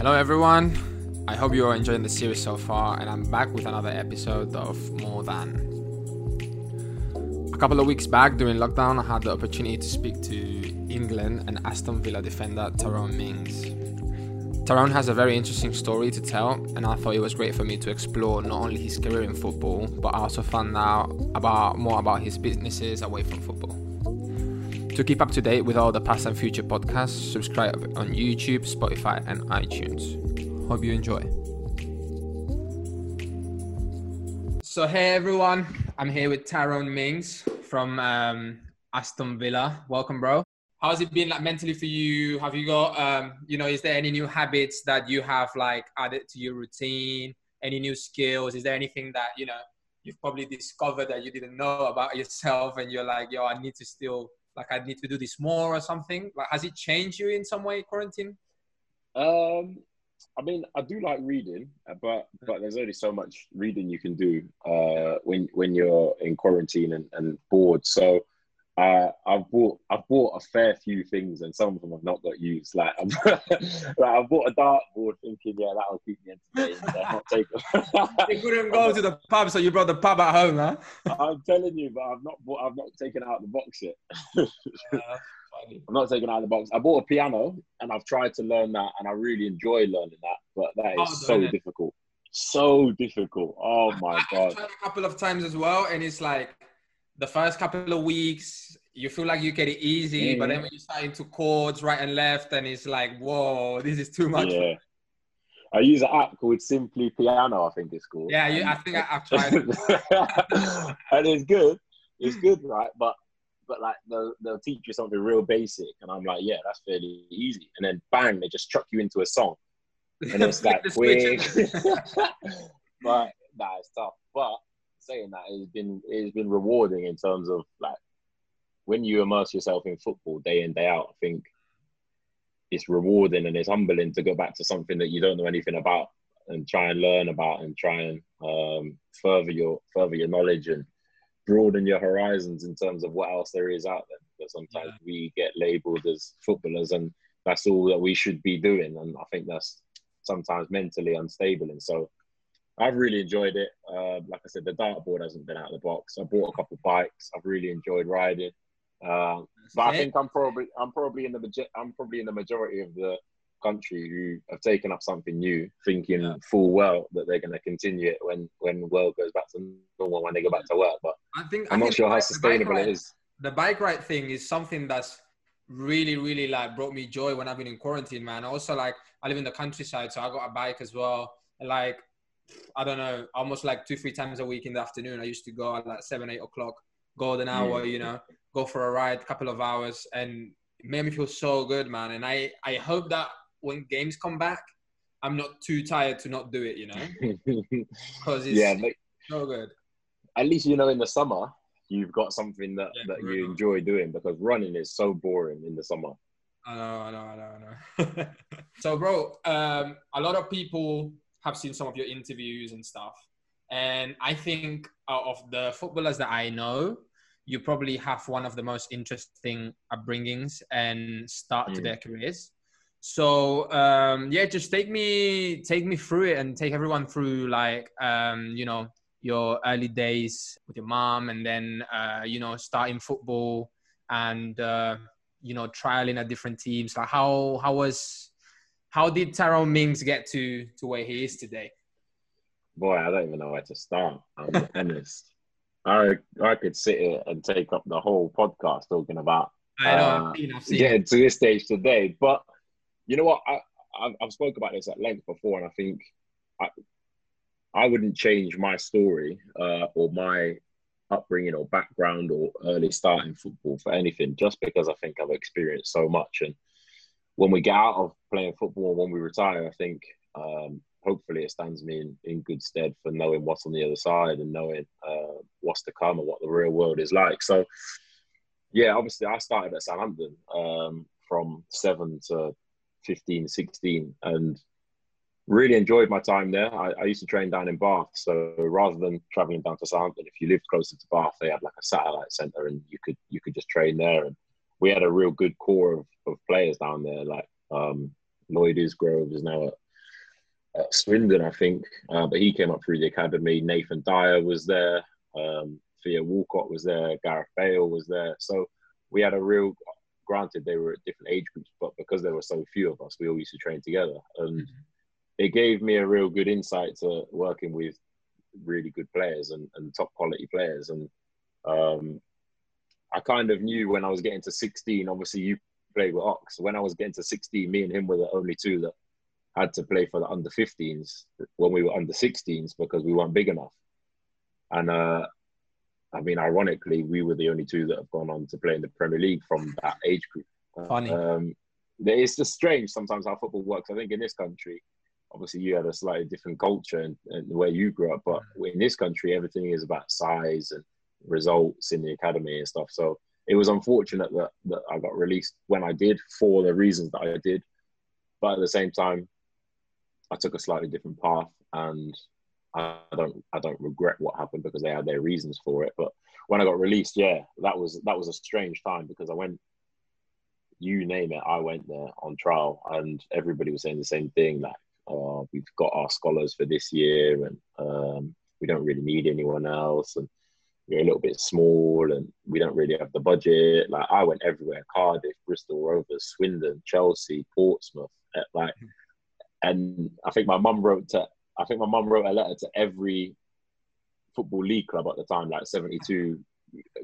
Hello, everyone. I hope you are enjoying the series so far, and I'm back with another episode of More Than. A couple of weeks back during lockdown, I had the opportunity to speak to England and Aston Villa defender Tyrone Mings. Tyrone has a very interesting story to tell, and I thought it was great for me to explore not only his career in football, but also find out about more about his businesses away from football. To keep up to date with all the past and future podcasts, subscribe on YouTube, Spotify, and iTunes. Hope you enjoy. So, hey everyone, I'm here with Tyrone Mings from um, Aston Villa. Welcome, bro. How's it been like mentally for you? Have you got, um, you know, is there any new habits that you have like added to your routine? Any new skills? Is there anything that you know you've probably discovered that you didn't know about yourself, and you're like, yo, I need to still like I need to do this more or something? Like, has it changed you in some way, quarantine? Um, I mean, I do like reading, uh, but but there's only so much reading you can do uh, when when you're in quarantine and, and bored. So uh, I've bought I've bought a fair few things, and some of them have not got used. Like, I'm, like I bought a dartboard, thinking, yeah, that'll keep me entertained. I've not taken. you couldn't go to the pub, so you brought the pub at home, huh? I'm telling you, but I've not bought, I've not taken out the box yet. yeah, I'm not taking out the box. I bought a piano, and I've tried to learn that, and I really enjoy learning that, but that is oh, so it? difficult. So difficult. Oh my I, god! I've tried a couple of times as well, and it's like the first couple of weeks you feel like you get it easy, mm-hmm. but then when you start into chords right and left, and it's like, whoa, this is too much. Yeah. I use an app called Simply Piano, I think it's called. Yeah, you, I think I, have tried it. and it's good. It's good, right? But but like they'll, they'll teach you something real basic, and I'm like, yeah, that's fairly easy. And then bang, they just chuck you into a song, and it's like quick. but nah, it's tough. But saying that, it's been it's been rewarding in terms of like when you immerse yourself in football day in day out, I think it's rewarding and it's humbling to go back to something that you don't know anything about and try and learn about and try and um, further your further your knowledge and broaden your horizons in terms of what else there is out there. Because sometimes yeah. we get labelled as footballers and that's all that we should be doing, and I think that's sometimes mentally unstable. And so I've really enjoyed it. Uh, like I said, the dartboard hasn't been out of the box. I bought a couple of bikes. I've really enjoyed riding. Uh, but I think I'm probably I'm probably in the I'm probably in the majority of the country who have taken up something new, thinking yeah. full well that they're going to continue it when when the world goes back to normal when they go back to work. But I think I'm I not sure how sustainable ride, it is. The bike ride thing is something that's really really like brought me joy when I've been in quarantine, man. Also, like I live in the countryside, so I got a bike as well. like I don't know, almost like two three times a week in the afternoon. I used to go at like seven eight o'clock, golden hour, you know go for a ride, couple of hours, and it made me feel so good, man. And I I hope that when games come back, I'm not too tired to not do it, you know, because it's yeah, like, so good. At least you know in the summer you've got something that, yeah, that you enjoy doing because running is so boring in the summer. I know, I know, I know, I know. so, bro, um, a lot of people have seen some of your interviews and stuff, and I think out of the footballers that I know, you probably have one of the most interesting upbringings and start mm. to their careers. So um, yeah, just take me take me through it and take everyone through like um, you know your early days with your mom and then uh, you know starting football and uh, you know trialing at different teams. Like how how was how did Tyrone Mings get to to where he is today? Boy, I don't even know where to start. I'm honest. I I could sit here and take up the whole podcast talking about I know, uh, getting to this stage today. But you know what? I I've, I've spoke about this at length before, and I think I I wouldn't change my story uh, or my upbringing or background or early start in football for anything, just because I think I've experienced so much. And when we get out of playing football, when we retire, I think um, hopefully it stands me in, in good stead for knowing what's on the other side and knowing uh, what's to come and what the real world is like. So, yeah, obviously I started at Southampton um, from seven to 15, 16, and really enjoyed my time there. I, I, used to train down in Bath, so rather than traveling down to Southampton, if you lived closer to Bath, they had like a satellite centre, and you could you could just train there. And we had a real good core of, of players down there, like um, Lloyd Isgrove is now at at Swindon, I think. Uh, but he came up through the academy. Nathan Dyer was there. Um, Theo Walcott was there. Gareth Bale was there. So we had a real. Granted, they were at different age groups, but because there were so few of us, we all used to train together, and mm-hmm. it gave me a real good insight to working with really good players and, and top quality players. And um, I kind of knew when I was getting to 16. Obviously, you played with Ox. When I was getting to 16, me and him were the only two that had to play for the under 15s when we were under 16s because we weren't big enough. And uh, I mean, ironically, we were the only two that have gone on to play in the Premier League from that age group. Funny. Um, it's just strange sometimes how football works. I think in this country, obviously you had a slightly different culture and, and the way you grew up, but in this country, everything is about size and results in the academy and stuff. So it was unfortunate that, that I got released when I did for the reasons that I did. But at the same time, I took a slightly different path, and I don't I don't regret what happened because they had their reasons for it. But when I got released, yeah, that was that was a strange time because I went, you name it, I went there on trial, and everybody was saying the same thing like, oh, we've got our scholars for this year, and um, we don't really need anyone else, and we're a little bit small, and we don't really have the budget. Like I went everywhere: Cardiff, Bristol Rovers, Swindon, Chelsea, Portsmouth, eh, like and I think my mum wrote to I think my mum wrote a letter to every football league club at the time, like 72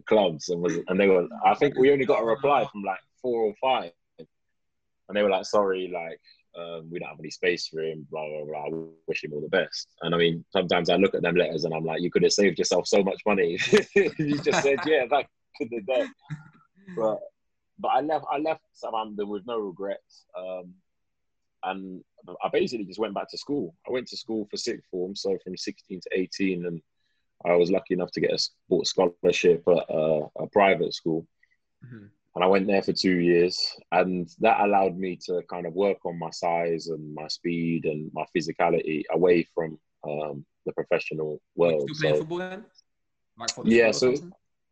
clubs, and was and they were I think we only got a reply from like four or five, and they were like, sorry, like um, we don't have any space for him, blah blah blah. I wish him all the best. And I mean, sometimes I look at them letters and I'm like, you could have saved yourself so much money. you just said, yeah, back in the day. But but I left I left Southampton with no regrets. Um, and I basically just went back to school. I went to school for sixth form, so from 16 to 18, and I was lucky enough to get a sports scholarship at a, a private school. Mm-hmm. And I went there for two years, and that allowed me to kind of work on my size and my speed and my physicality away from um, the professional world. so, football then? Like yeah, so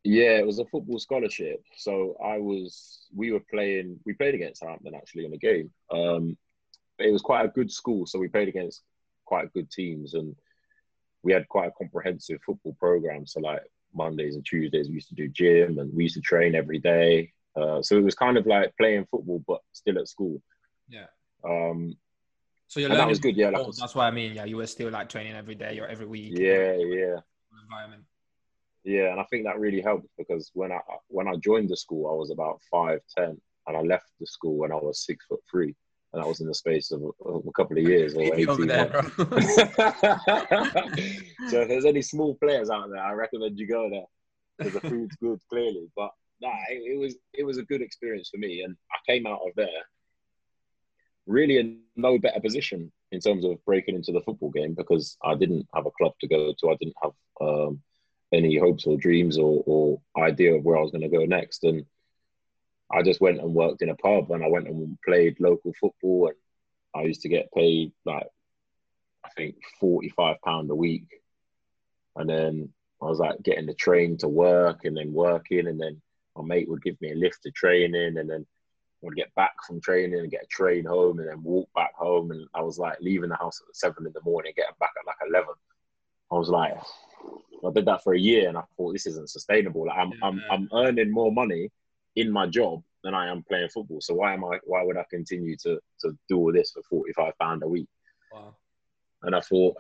yeah, it was a football scholarship. So I was, we were playing, we played against Southampton actually in a game. Um, it was quite a good school, so we played against quite good teams, and we had quite a comprehensive football program. So like Mondays and Tuesdays, we used to do gym, and we used to train every day. Uh, so it was kind of like playing football, but still at school. Yeah. Um, so you're that was good. Yeah, was, that's what I mean. Yeah, you were still like training every day or every week. Yeah, yeah. Environment. Yeah, and I think that really helped because when I when I joined the school, I was about five ten, and I left the school when I was six foot three and that was in the space of, of a couple of years or 18 there, months. so if there's any small players out there, I recommend you go there because the food's good, clearly. But nah, it, it, was it was a good experience for me, and I came out of there really in no better position in terms of breaking into the football game because I didn't have a club to go to. I didn't have um, any hopes or dreams or, or idea of where I was going to go next, and I just went and worked in a pub and I went and played local football and I used to get paid like I think forty five pound a week, and then I was like getting the train to work and then working and then my mate would give me a lift to training and then would get back from training and get a train home and then walk back home and I was like leaving the house at seven in the morning, getting back at like eleven. I was like, I did that for a year and I thought this isn't sustainable. Like I'm, yeah. I'm, I'm earning more money in my job than I am playing football. So why am I? Why would I continue to to do all this for forty five pound a week? Wow. And I thought,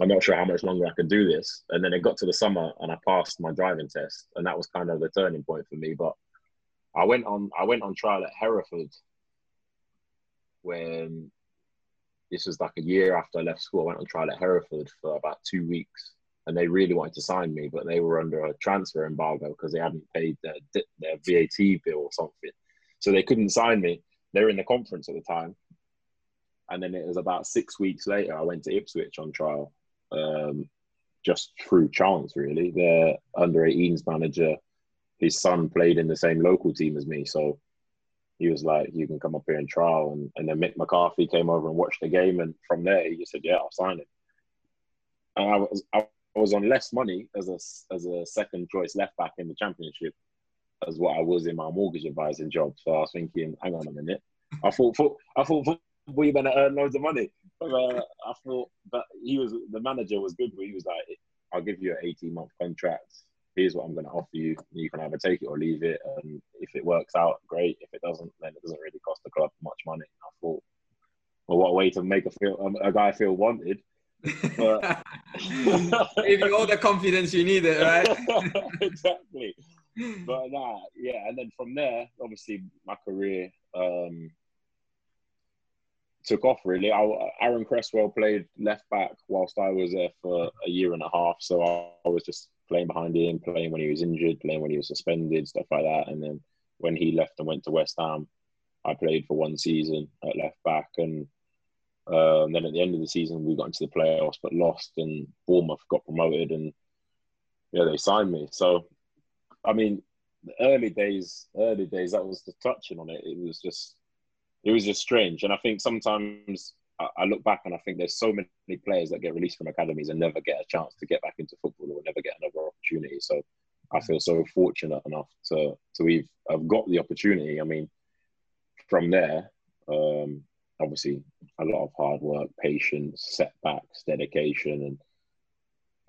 I'm not sure how much longer I can do this. And then it got to the summer, and I passed my driving test, and that was kind of the turning point for me. But I went on I went on trial at Hereford when this was like a year after I left school. I went on trial at Hereford for about two weeks and they really wanted to sign me, but they were under a transfer embargo because they hadn't paid their, their VAT bill or something. So they couldn't sign me. They were in the conference at the time. And then it was about six weeks later, I went to Ipswich on trial, um, just through chance, really. Their under 18s manager, his son played in the same local team as me. So he was like, You can come up here and trial. And, and then Mick McCarthy came over and watched the game. And from there, he just said, Yeah, I'll sign it. And I was, I was on less money as a as a second choice left back in the championship as what I was in my mortgage advising job. So I was thinking, hang on a minute. I thought I thought boy, you're gonna earn loads of money. But, uh, I thought, but he was the manager was good. But he was like, I'll give you an 18 month contract. Here's what I'm going to offer you. You can either take it or leave it. And if it works out, great. If it doesn't, then it doesn't really cost the club much money. I thought, well, what a way to make a feel um, a guy feel wanted. But Give you all the confidence you needed, right? exactly. But nah, yeah. And then from there, obviously, my career um, took off really. I, Aaron Cresswell played left back whilst I was there for a year and a half. So I, I, was just playing behind him, playing when he was injured, playing when he was suspended, stuff like that. And then when he left and went to West Ham, I played for one season at left back. And um, then at the end of the season, we got into the playoffs but lost, and Bournemouth got promoted, and yeah, they signed me. So, I mean, the early days, early days, that was the touching on it. It was just it was just strange. And I think sometimes I, look back and I think there's so many players that get released from academies and never get a chance to get back into football or never get another opportunity. So I feel so fortunate enough to to have got the opportunity. I mean, from there, um, obviously a lot of hard work, patience, setbacks, dedication, and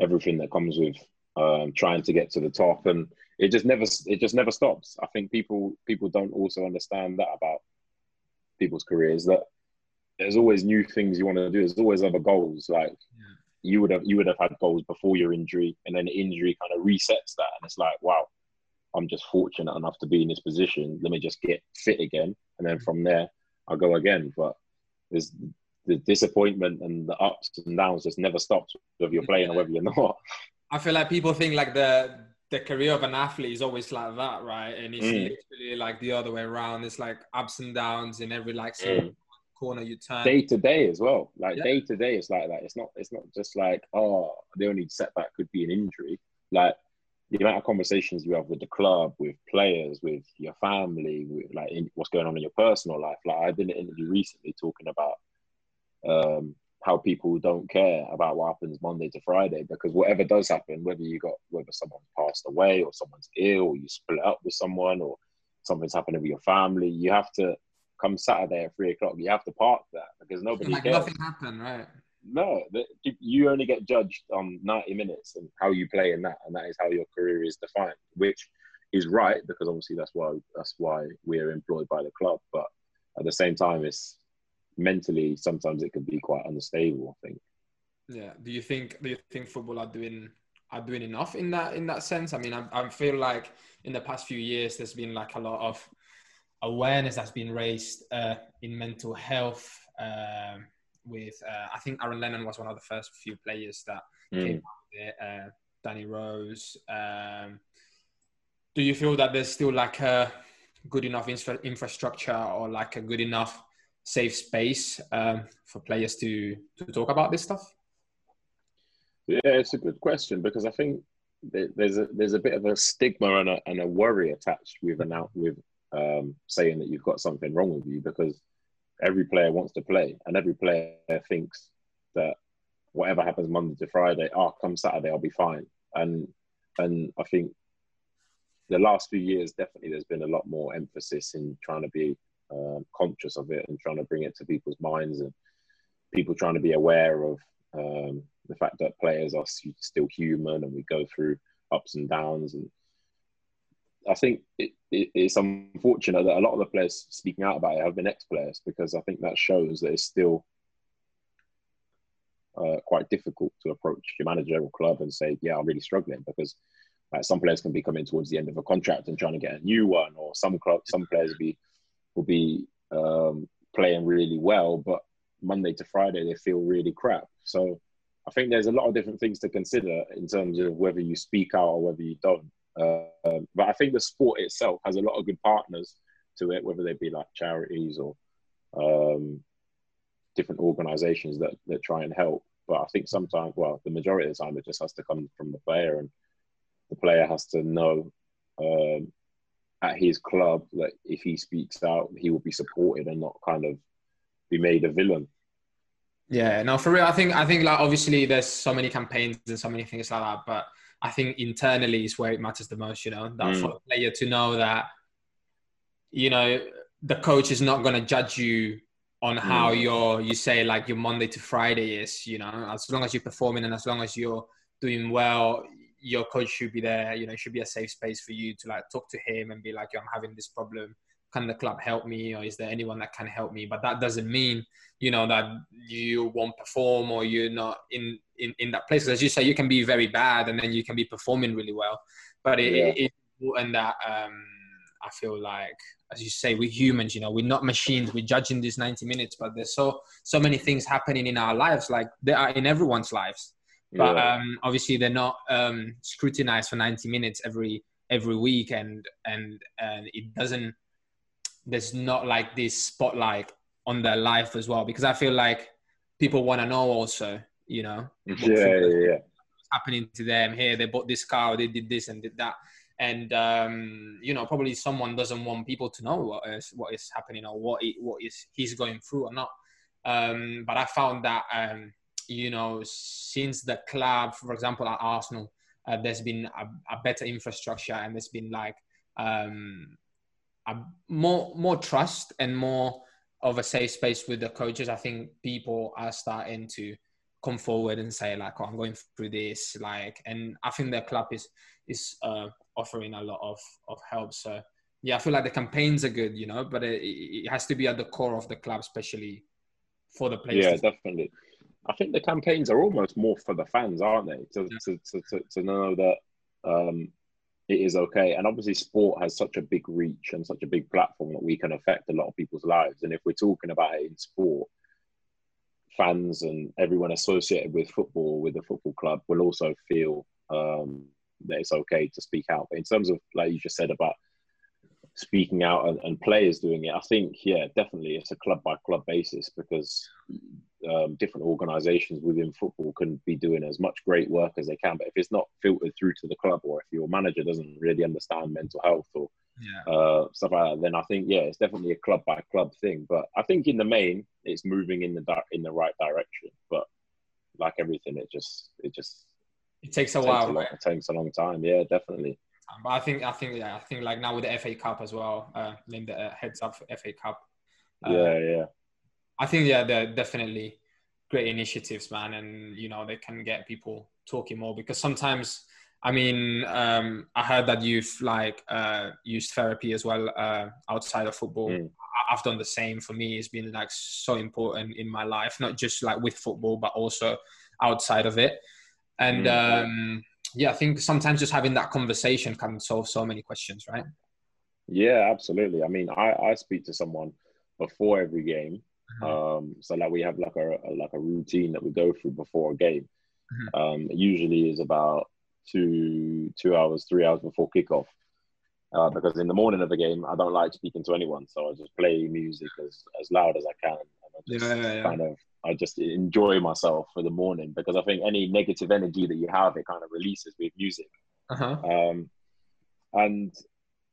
everything that comes with um, trying to get to the top. And it just never it just never stops. I think people people don't also understand that about people's careers that there's always new things you want to do. There's always other goals. Like yeah. you would have you would have had goals before your injury, and then the injury kind of resets that, and it's like, wow, I'm just fortunate enough to be in this position. Let me just get fit again, and then from there I'll go again. But there's the disappointment and the ups and downs just never stops whether you're playing yeah. or whether you're not. I feel like people think like the the career of an athlete is always like that, right? And it's mm. literally like the other way around. It's like ups and downs in every like mm. corner you turn. Day to day as well. Like yeah. day to day, it's like that. It's not. It's not just like oh, the only setback could be an injury. Like the amount of conversations you have with the club, with players, with your family, with like in, what's going on in your personal life. Like I did an interview recently talking about um, how people don't care about what happens Monday to Friday because whatever does happen, whether you got whether someone's passed away or someone's ill or you split up with someone or something's happening with your family, you have to come Saturday at three o'clock. You have to park that because nobody like cares. Nothing happened, right? No, you only get judged on ninety minutes and how you play in that, and that is how your career is defined, which is right because obviously that's why that's why we're employed by the club. But at the same time, it's mentally sometimes it can be quite unstable. I think. Yeah. Do you think Do you think football are doing are doing enough in that in that sense? I mean, I, I feel like in the past few years there's been like a lot of awareness that's been raised uh, in mental health. Uh, with uh, I think Aaron Lennon was one of the first few players that mm. came out there. Uh, Danny Rose. Um, do you feel that there's still like a good enough infra- infrastructure or like a good enough safe space um, for players to to talk about this stuff? Yeah, it's a good question because I think there's a there's a bit of a stigma and a, and a worry attached with an out with um, saying that you've got something wrong with you because every player wants to play and every player thinks that whatever happens Monday to Friday, oh, come Saturday I'll be fine. And and I think the last few years definitely there's been a lot more emphasis in trying to be um, conscious of it and trying to bring it to people's minds and people trying to be aware of um, the fact that players are still human and we go through ups and downs. And I think it, it, it's unfortunate that a lot of the players speaking out about it have been ex-players because I think that shows that it's still uh, quite difficult to approach your manager or club and say, "Yeah, I'm really struggling," because like, some players can be coming towards the end of a contract and trying to get a new one, or some club, some players be will be um, playing really well, but Monday to Friday they feel really crap. So I think there's a lot of different things to consider in terms of whether you speak out or whether you don't. Uh, but I think the sport itself has a lot of good partners to it, whether they be like charities or um, different organisations that that try and help. But I think sometimes, well, the majority of the time, it just has to come from the player, and the player has to know um, at his club that if he speaks out, he will be supported and not kind of be made a villain. Yeah, no, for real. I think I think like obviously there's so many campaigns and so many things like that, but I think internally is where it matters the most. You know, that mm. for the player to know that you know the coach is not going to judge you on how mm. your you say like your Monday to Friday is. You know, as long as you're performing and as long as you're doing well, your coach should be there. You know, it should be a safe space for you to like talk to him and be like, I'm having this problem. Can the club help me, or is there anyone that can help me? But that doesn't mean, you know, that you won't perform or you're not in in, in that place. As you say, you can be very bad and then you can be performing really well. But it, yeah. it, it's important that um, I feel like, as you say, we're humans. You know, we're not machines. We're judging these 90 minutes, but there's so so many things happening in our lives, like they are in everyone's lives but yeah. um, obviously they're not um, scrutinized for 90 minutes every every week and and and it doesn't there's not like this spotlight on their life as well because i feel like people want to know also you know yeah, yeah, yeah. happening to them here they bought this car they did this and did that and um, you know probably someone doesn't want people to know what is what is happening or what it, what is he's going through or not um, but i found that um, you know, since the club, for example, at Arsenal, uh, there's been a, a, better infrastructure and there's been like um, a more more trust and more of a safe space with the coaches. I think people are starting to come forward and say like, "Oh, I'm going through this," like, and I think the club is is uh, offering a lot of of help. So yeah, I feel like the campaigns are good, you know, but it, it has to be at the core of the club, especially for the players. Yeah, definitely. I think the campaigns are almost more for the fans, aren't they? To yeah. to, to, to, to, know that um, it is okay. And obviously, sport has such a big reach and such a big platform that we can affect a lot of people's lives. And if we're talking about it in sport, fans and everyone associated with football, with the football club, will also feel um, that it's okay to speak out. But in terms of, like you just said about speaking out and, and, players doing it. I think, yeah, definitely it's a club by club basis because um, different organisations within football can be doing as much great work as they can. But if it's not filtered through to the club, or if your manager doesn't really understand mental health or yeah. uh, stuff like that, then I think, yeah, it's definitely a club by club thing. But I think in the main, it's moving in the di- in the right direction. But like everything, it just it just it takes a while. A it takes a long time. Yeah, definitely. But I think I think yeah, I think like now with the FA Cup as well, uh, the uh, heads up for FA Cup. Uh, yeah, yeah. I think yeah, they're definitely great initiatives, man, and you know they can get people talking more because sometimes. I mean, um, I heard that you've like uh, used therapy as well uh, outside of football. Mm. I've done the same. For me, it's been like so important in my life, not just like with football, but also outside of it. And mm. um, yeah, I think sometimes just having that conversation can solve so many questions, right? Yeah, absolutely. I mean, I, I speak to someone before every game. Mm-hmm. Um, so like we have like a, a, like a routine that we go through before a game. Mm-hmm. Um, usually is about two two hours, three hours before kickoff. Uh, because in the morning of the game, I don't like speaking to anyone, so I just play music as, as loud as I can, and I just yeah, yeah. kind of I just enjoy myself for the morning because I think any negative energy that you have, it kind of releases with music. Uh-huh. Um, and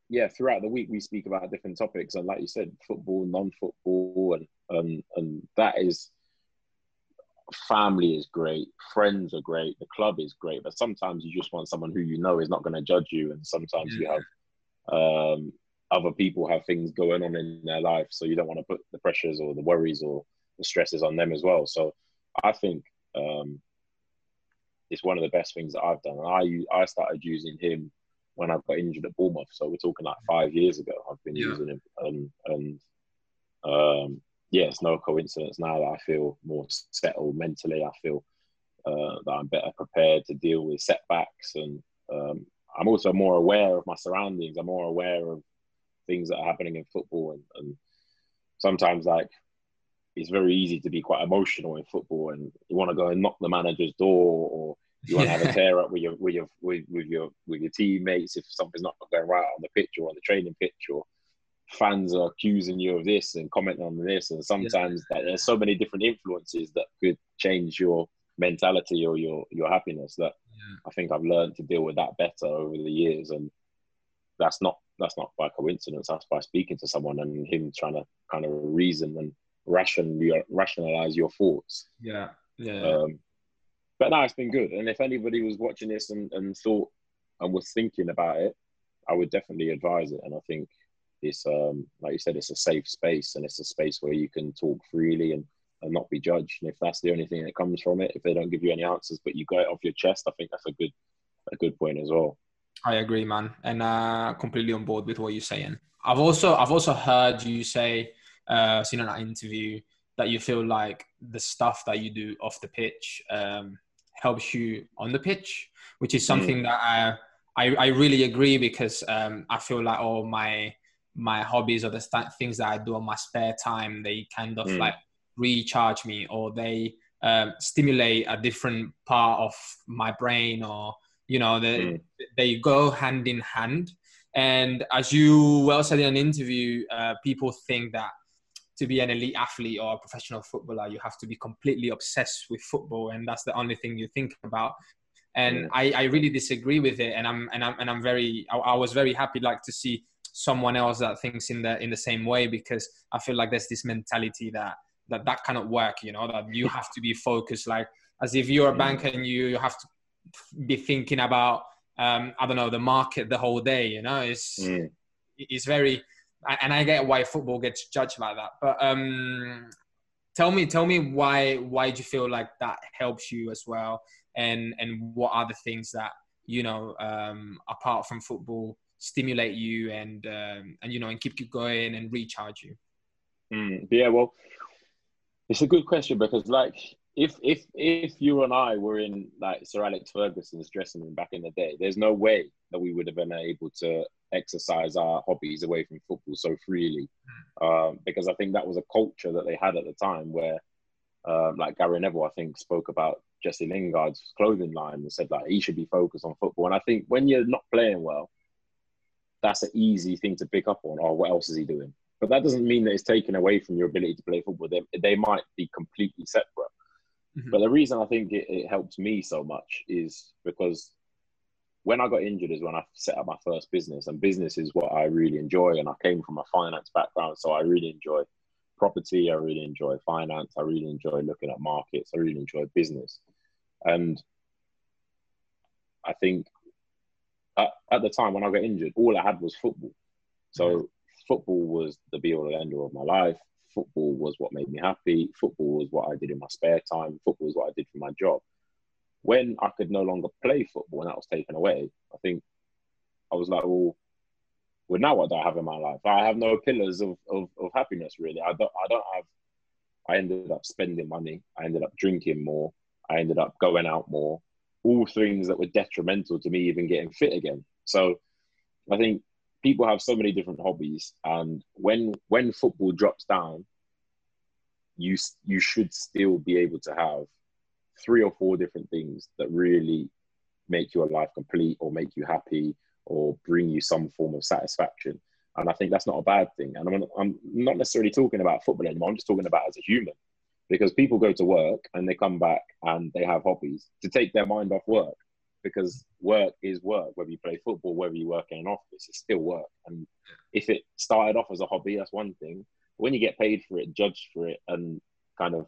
yeah, throughout the week we speak about different topics, and like you said, football, non-football, and and and that is family is great, friends are great, the club is great, but sometimes you just want someone who you know is not going to judge you, and sometimes yeah. you have um, other people have things going on in their life, so you don't want to put the pressures or the worries or the stresses on them as well. So I think um, it's one of the best things that I've done. And I I started using him when I got injured at Bournemouth. So we're talking like five years ago. I've been yeah. using him, and and um, yeah, it's no coincidence now that I feel more settled mentally. I feel uh, that I'm better prepared to deal with setbacks, and um, I'm also more aware of my surroundings. I'm more aware of things that are happening in football, and, and sometimes like it's very easy to be quite emotional in football, and you want to go and knock the manager's door, or you want to have a tear up with your with your with, with your with your teammates if something's not going right on the pitch or on the training pitch, or fans are accusing you of this and commenting on this, and sometimes yeah. there's so many different influences that could change your mentality or your your happiness that yeah. I think I've learned to deal with that better over the years, and that's not that's not by coincidence. That's by speaking to someone and him trying to kind of reason and ration rationalize your thoughts. Yeah, yeah. Um, but now it's been good. And if anybody was watching this and, and thought and was thinking about it, I would definitely advise it. And I think it's um, like you said, it's a safe space and it's a space where you can talk freely and, and not be judged. And if that's the only thing that comes from it, if they don't give you any answers, but you got it off your chest, I think that's a good a good point as well. I agree, man, and uh, completely on board with what you're saying. I've also I've also heard you say, uh, seen in an interview that you feel like the stuff that you do off the pitch um, helps you on the pitch, which is something mm. that I, I, I really agree because um, I feel like all my my hobbies or the st- things that I do on my spare time they kind of mm. like recharge me or they um, stimulate a different part of my brain or you know they, mm. they go hand in hand and as you well said in an interview uh, people think that to be an elite athlete or a professional footballer, you have to be completely obsessed with football, and that's the only thing you think about. And. I, I really disagree with it, and I'm and I'm and I'm very I, I was very happy like to see someone else that thinks in the in the same way because I feel like there's this mentality that that that cannot work. You know that you have to be focused, like as if you're a mm. banker and you you have to be thinking about um, I don't know the market the whole day. You know, it's mm. it's very and I get why football gets judged like that. But um, tell me, tell me why why do you feel like that helps you as well, and and what are the things that you know um, apart from football stimulate you and um, and you know and keep you going and recharge you. Mm, yeah, well, it's a good question because like if if if you and I were in like Sir Alex Ferguson's dressing room back in the day, there's no way that we would have been able to exercise our hobbies away from football so freely, um, because I think that was a culture that they had at the time where, um, like Gary Neville, I think spoke about Jesse Lingard's clothing line and said like he should be focused on football. And I think when you're not playing well, that's an easy thing to pick up on. Oh, what else is he doing? But that doesn't mean that it's taken away from your ability to play football. They, they might be completely separate. Mm-hmm. But the reason I think it, it helped me so much is because when I got injured is when I set up my first business, and business is what I really enjoy. And I came from a finance background, so I really enjoy property. I really enjoy finance. I really enjoy looking at markets. I really enjoy business, and I think at, at the time when I got injured, all I had was football. So football was the be all and end all of my life football was what made me happy. Football was what I did in my spare time. Football was what I did for my job. When I could no longer play football and that was taken away, I think I was like, well, well, now what do I have in my life? I have no pillars of, of, of happiness really. I don't I don't have I ended up spending money. I ended up drinking more. I ended up going out more. All things that were detrimental to me even getting fit again. So I think people have so many different hobbies, and when when football drops down, you you should still be able to have three or four different things that really make your life complete or make you happy or bring you some form of satisfaction. And I think that's not a bad thing. And I'm, I'm not necessarily talking about football anymore. I'm just talking about as a human because people go to work and they come back and they have hobbies to take their mind off work because work is work. Whether you play football, whether you work in an office, it's still work. And if it started off as a hobby, that's one thing. When you get paid for it, judged for it, and kind of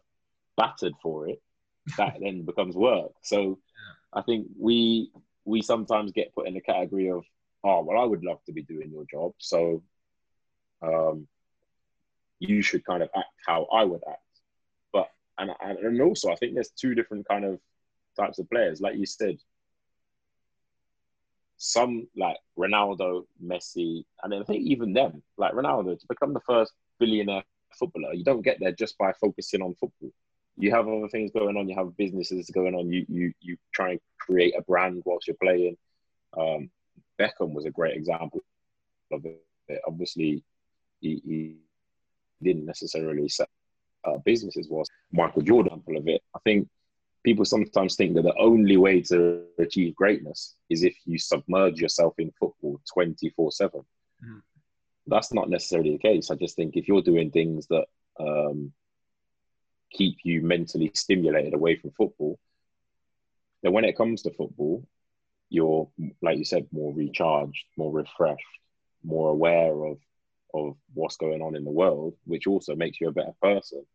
battered for it, that then becomes work. So I think we we sometimes get put in the category of, oh, well, I would love to be doing your job, so um, you should kind of act how I would act. And and also I think there's two different kind of types of players. Like you said, some like Ronaldo, Messi, and I think even them, like Ronaldo, to become the first billionaire footballer, you don't get there just by focusing on football. You have other things going on. You have businesses going on. You you you try and create a brand whilst you're playing. Um, Beckham was a great example of it. Obviously, he, he didn't necessarily set uh, businesses. Was Michael Jordan of it? I think people sometimes think that the only way to achieve greatness is if you submerge yourself in football 24 7. Mm. That's not necessarily the case. I just think if you're doing things that um, keep you mentally stimulated away from football, then when it comes to football, you're, like you said, more recharged, more refreshed, more aware of, of what's going on in the world, which also makes you a better person.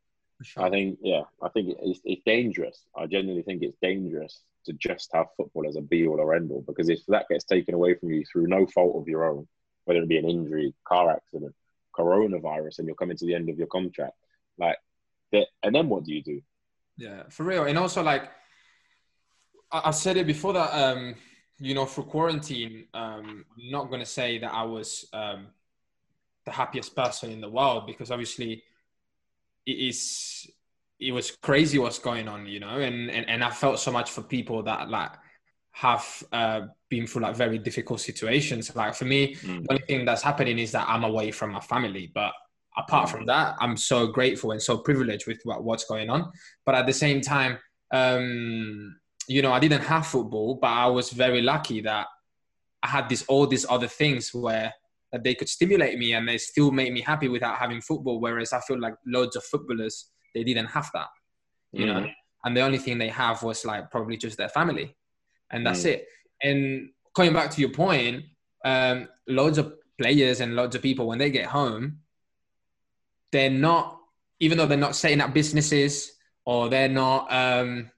Sure. I think, yeah, I think it's, it's dangerous. I genuinely think it's dangerous to just have football as a be all or end all because if that gets taken away from you through no fault of your own, whether it be an injury, car accident, coronavirus, and you're coming to the end of your contract. Like, that and then what do you do? Yeah, for real. And also, like, I, I said it before that, um, you know, for quarantine, um, I'm not going to say that I was um, the happiest person in the world because obviously it is it was crazy what's going on you know and and, and i felt so much for people that like have uh, been through like very difficult situations like for me mm. the only thing that's happening is that i'm away from my family but apart mm. from that i'm so grateful and so privileged with what, what's going on but at the same time um you know i didn't have football but i was very lucky that i had these all these other things where they could stimulate me and they still make me happy without having football. Whereas I feel like loads of footballers they didn't have that, you mm. know, and the only thing they have was like probably just their family, and that's mm. it. And coming back to your point, um, loads of players and loads of people when they get home, they're not even though they're not setting up businesses or they're not um,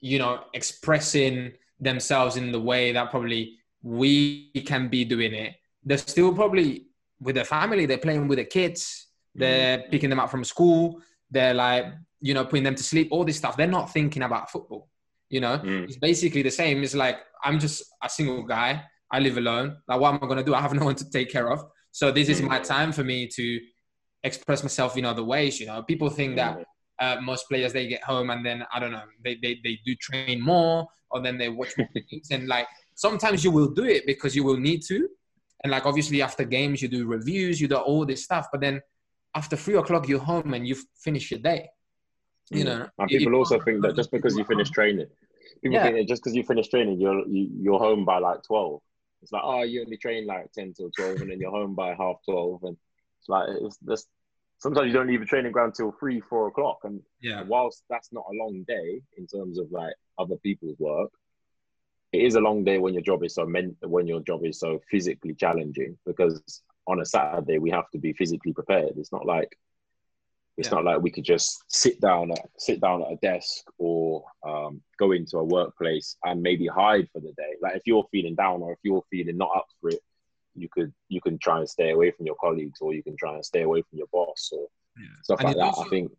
you know expressing themselves in the way that probably we can be doing it they're still probably with their family. They're playing with their kids. They're mm. picking them up from school. They're like, you know, putting them to sleep. All this stuff. They're not thinking about football. You know, mm. it's basically the same. It's like I'm just a single guy. I live alone. Like, what am I gonna do? I have no one to take care of. So this is my mm. time for me to express myself in other ways. You know, people think that mm. uh, most players they get home and then I don't know they, they they do train more or then they watch more things and like sometimes you will do it because you will need to and like obviously after games, you do reviews, you do all this stuff. But then after three o'clock, you're home and you've finished your day. You mm. know. And people also think that just because you finish training, people yeah. think that just because you finish training, you're you, are you are home by like twelve. It's like oh, you only train like ten till twelve, and then you're home by half twelve, and it's like it's just sometimes you don't leave the training ground till three, four o'clock. And yeah, whilst that's not a long day in terms of like other people's work, it is a long day when your job is so men- when your job is so physically challenging because on a Saturday we have to be physically prepared. It's not like it's yeah. not like we could just sit down at sit down at a desk or um, go into a workplace and maybe hide for the day. Like if you're feeling down or if you're feeling not up for it, you could you can try and stay away from your colleagues or you can try and stay away from your boss or yeah. stuff and like that. Also, I think.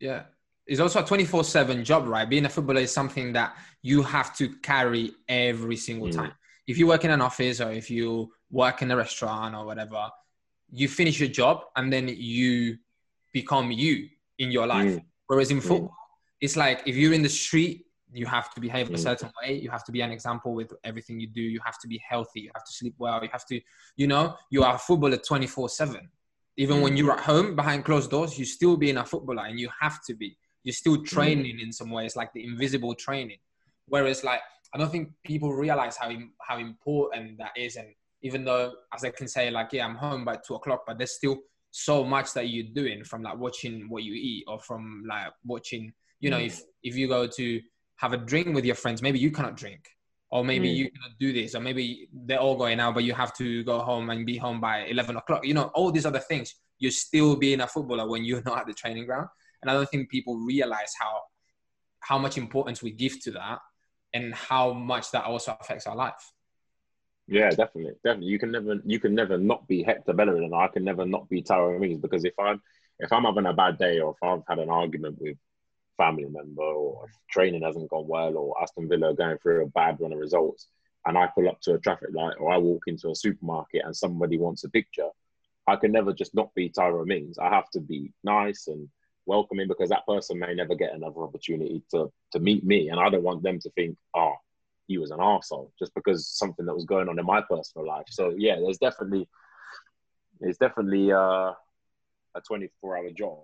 Yeah, it's also a 24 7 job, right? Being a footballer is something that you have to carry every single mm. time. If you work in an office or if you work in a restaurant or whatever, you finish your job and then you become you in your life. Mm. Whereas in mm. football, mm. it's like if you're in the street, you have to behave a mm. certain way. You have to be an example with everything you do. You have to be healthy. You have to sleep well. You have to, you know, you are a footballer 24 7. Even when you're at home behind closed doors, you're still being a footballer and you have to be you're still mm. training in some ways, like the invisible training. Whereas, like, I don't think people realize how how important that is. And even though, as I can say, like, yeah, I'm home by two o'clock, but there's still so much that you're doing from like watching what you eat or from like watching. You know, mm. if if you go to have a drink with your friends, maybe you cannot drink, or maybe mm. you cannot do this, or maybe they're all going out, but you have to go home and be home by eleven o'clock. You know, all these other things. You're still being a footballer when you're not at the training ground and I don't think people realize how how much importance we give to that and how much that also affects our life. Yeah, definitely, definitely. You can never, you can never not be Hector Bellerin, and I can never not be Tyrone because if I'm, if I'm having a bad day, or if I've had an argument with family member, or training hasn't gone well, or Aston Villa going through a bad run of results, and I pull up to a traffic light, or I walk into a supermarket and somebody wants a picture, I can never just not be Tyrone Mings. I have to be nice and welcoming because that person may never get another opportunity to to meet me, and I don't want them to think, oh, he was an arsehole just because something that was going on in my personal life. So yeah, there's definitely it's definitely uh, a 24 hour job,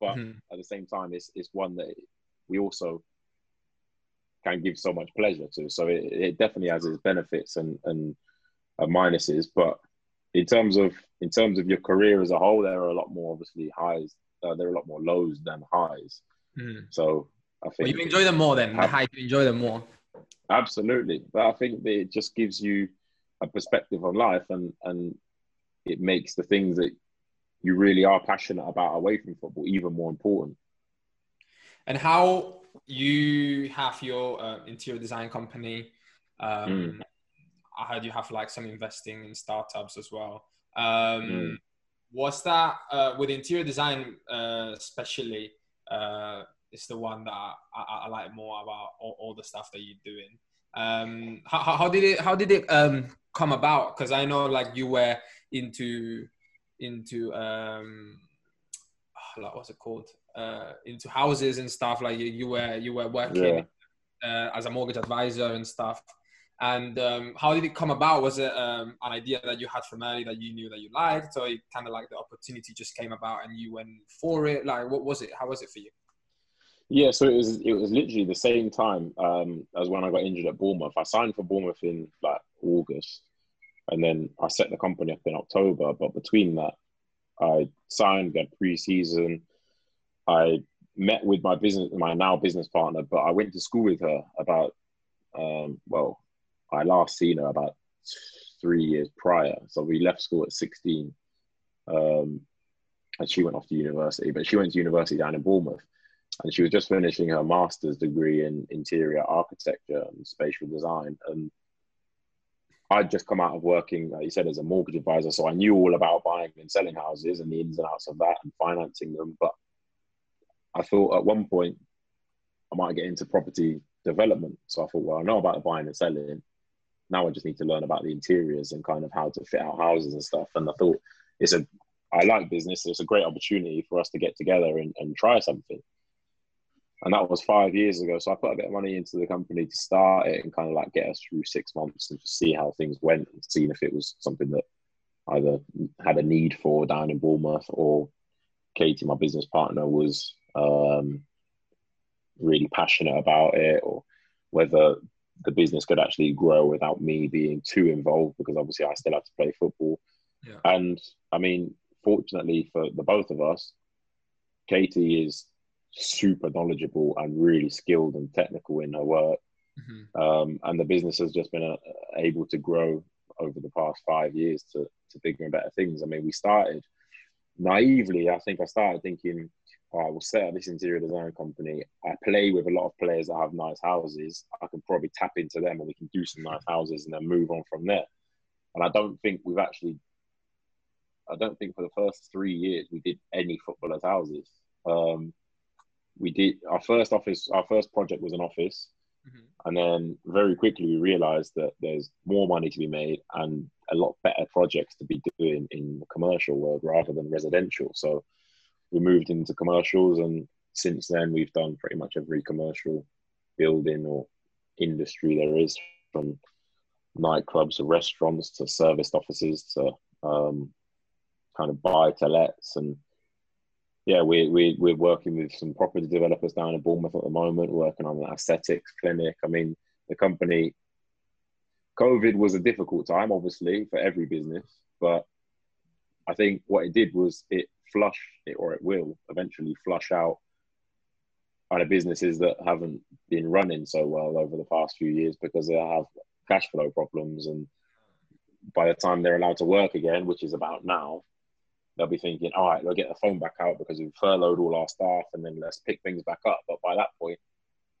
but mm-hmm. at the same time, it's it's one that we also can give so much pleasure to. So it, it definitely has its benefits and and uh, minuses, but in terms of in terms of your career as a whole, there are a lot more obviously highs uh, there are a lot more lows than highs. Mm. So I think well, you enjoy them more then. The high, you enjoy them more. Absolutely, but I think that it just gives you a perspective on life, and and it makes the things that you really are passionate about away from football even more important. And how you have your uh, interior design company. Um, mm. I heard you have like some investing in startups as well. Um, mm. Was that uh, with interior design, uh, especially? Uh, is the one that I, I, like more about all, all, the stuff that you're doing. Um, how, how did it how did it um, come about? Because I know like you were into into um, like what's it called uh, into houses and stuff. Like you, you were you were working yeah. uh, as a mortgage advisor and stuff. And um, how did it come about? Was it um, an idea that you had from early that you knew that you liked, or it kind of like the opportunity just came about and you went for it? Like, what was it? How was it for you? Yeah, so it was it was literally the same time um, as when I got injured at Bournemouth. I signed for Bournemouth in like August, and then I set the company up in October. But between that, I signed, got pre-season. I met with my business, my now business partner, but I went to school with her about, um, well, I last seen her about three years prior. So we left school at 16. Um, and she went off to university, but she went to university down in Bournemouth. And she was just finishing her master's degree in interior architecture and spatial design. And I'd just come out of working, like you said, as a mortgage advisor. So I knew all about buying and selling houses and the ins and outs of that and financing them. But I thought at one point I might get into property development. So I thought, well, I know about the buying and selling. Now I just need to learn about the interiors and kind of how to fit out houses and stuff. And I thought it's a, I like business. It's a great opportunity for us to get together and, and try something. And that was five years ago. So I put a bit of money into the company to start it and kind of like get us through six months and see how things went and seeing if it was something that either had a need for down in Bournemouth or Katie, my business partner, was um, really passionate about it or whether the business could actually grow without me being too involved because obviously I still have to play football. Yeah. And I mean, fortunately for the both of us, Katie is super knowledgeable and really skilled and technical in her work. Mm-hmm. Um, and the business has just been uh, able to grow over the past five years to, to bigger and better things. I mean, we started naively, I think I started thinking, I will set up this interior design company. I play with a lot of players that have nice houses. I can probably tap into them and we can do some nice houses and then move on from there. And I don't think we've actually, I don't think for the first three years we did any footballers' houses. Um, we did our first office, our first project was an office. Mm-hmm. And then very quickly we realized that there's more money to be made and a lot better projects to be doing in the commercial world rather than residential. So we moved into commercials, and since then we've done pretty much every commercial building or industry there is, from nightclubs to restaurants to serviced offices to um, kind of buy to lets and yeah, we, we, we're working with some property developers down in Bournemouth at the moment, working on an aesthetics clinic. I mean, the company, COVID was a difficult time, obviously, for every business, but I think what it did was it flush it, or it will eventually flush out kind of businesses that haven't been running so well over the past few years because they have cash flow problems. And by the time they're allowed to work again, which is about now, they'll be thinking, all right, they'll get the phone back out because we've furloughed all our staff and then let's pick things back up. But by that point,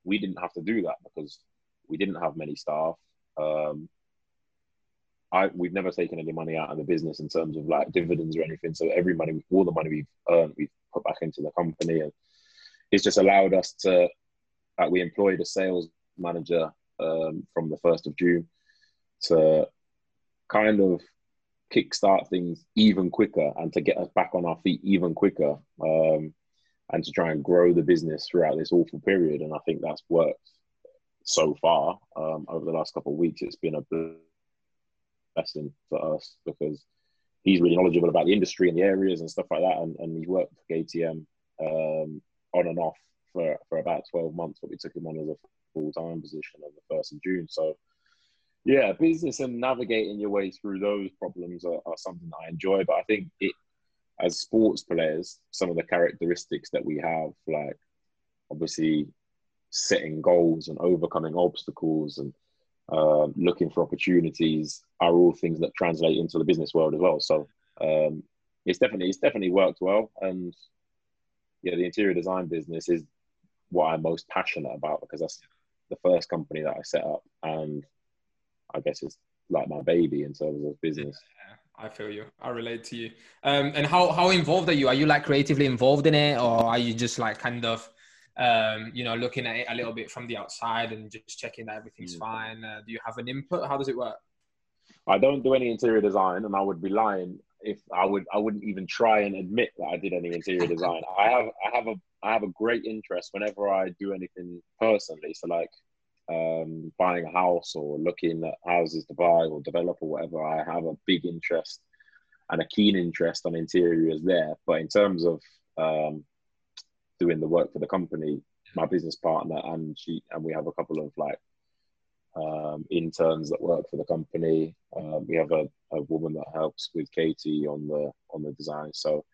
we didn't have to do that because we didn't have many staff. Um, I we've never taken any money out of the business in terms of like dividends or anything. So every money, all the money we've earned, we've put back into the company, and it's just allowed us to. Like we employed a sales manager um, from the first of June to kind of kickstart things even quicker and to get us back on our feet even quicker um, and to try and grow the business throughout this awful period. And I think that's worked so far um, over the last couple of weeks. It's been a lesson for us because he's really knowledgeable about the industry and the areas and stuff like that. And, and he's worked for KTM um, on and off for, for about 12 months, but we took him on as a full time position on the 1st of June. So, yeah, business and navigating your way through those problems are, are something that I enjoy. But I think it, as sports players, some of the characteristics that we have, like obviously setting goals and overcoming obstacles and uh, looking for opportunities are all things that translate into the business world as well. So um, it's definitely it's definitely worked well, and yeah, the interior design business is what I'm most passionate about because that's the first company that I set up, and I guess it's like my baby in terms of business. Yeah, I feel you. I relate to you. Um, and how how involved are you? Are you like creatively involved in it, or are you just like kind of, um, you know, looking at it a little bit from the outside and just checking that everything's mm. fine? Uh, do you have an input? How does it work? I don't do any interior design, and I would be lying if I would I wouldn't even try and admit that I did any interior design. I have I have a I have a great interest whenever I do anything personally. So like um, buying a house or looking at houses to buy or develop or whatever, I have a big interest and a keen interest on interiors there. But in terms of um, doing the work for the company, my business partner and she and we have a couple of like um, interns that work for the company. Um, we have a, a woman that helps with Katie on the on the design. So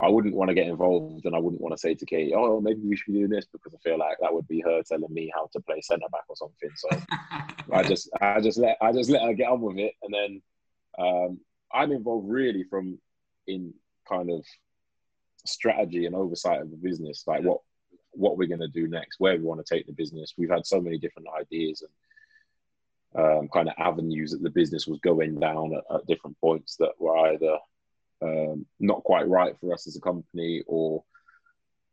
I wouldn't want to get involved, and I wouldn't want to say to Katie, "Oh, maybe we should do this," because I feel like that would be her telling me how to play centre back or something. So I just I just let I just let her get on with it, and then um, I'm involved really from in kind of strategy and oversight of the business, like what what we're going to do next, where we want to take the business. We've had so many different ideas and um, kind of avenues that the business was going down at, at different points that were either um, not quite right for us as a company or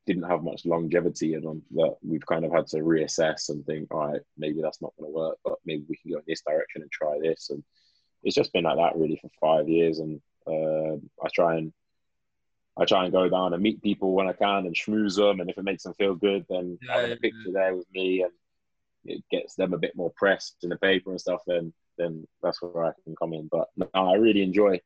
didn't have much longevity in them that we've kind of had to reassess and think, all right, maybe that's not going to work, but maybe we can go in this direction and try this. And it's just been like that really for five years. And uh, I try and I try and go down and meet people when I can and schmooze them. And if it makes them feel good, then yeah, having a picture there with me and it gets them a bit more press in the paper and stuff, then then that's where I can come in. But no, I really enjoy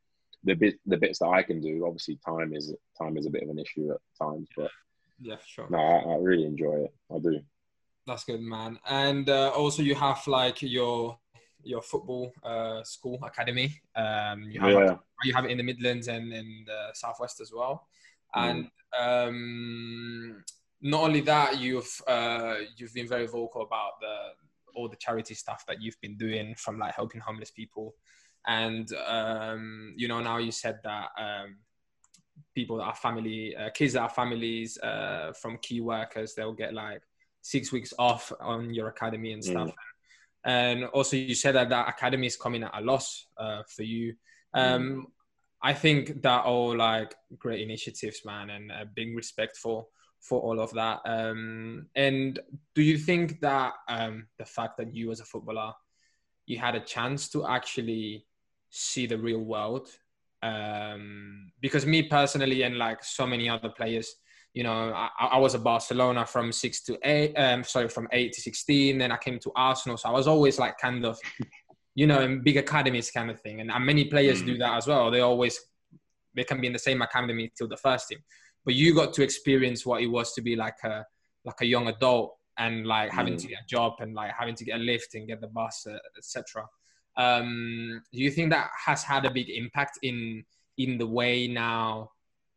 the bit the bits that I can do. Obviously, time is time is a bit of an issue at times, but yeah, sure. No, I, I really enjoy it. I do. That's good, man. And uh, also, you have like your your football uh, school academy. Um, you have yeah. you have it in the Midlands and in the Southwest as well. Mm. And um, not only that, you've uh, you've been very vocal about the all the charity stuff that you've been doing, from like helping homeless people, and um, you know now you said that um, people that are family, uh, kids that are families uh, from key workers, they'll get like six weeks off on your academy and stuff. Mm. And also, you said that that academy is coming at a loss uh, for you. Um, mm. I think that all like great initiatives, man, and uh, being respectful for all of that. Um, and do you think that um, the fact that you, as a footballer, you had a chance to actually see the real world? Um, because me personally, and like so many other players, you know, I, I was at Barcelona from six to eight, um, sorry, from eight to sixteen. Then I came to Arsenal, so I was always like kind of, you know, in big academies kind of thing. And, and many players mm. do that as well. They always they can be in the same academy till the first team but you got to experience what it was to be like a like a young adult and like having to mm. get a job and like having to get a lift and get the bus uh, etc um do you think that has had a big impact in in the way now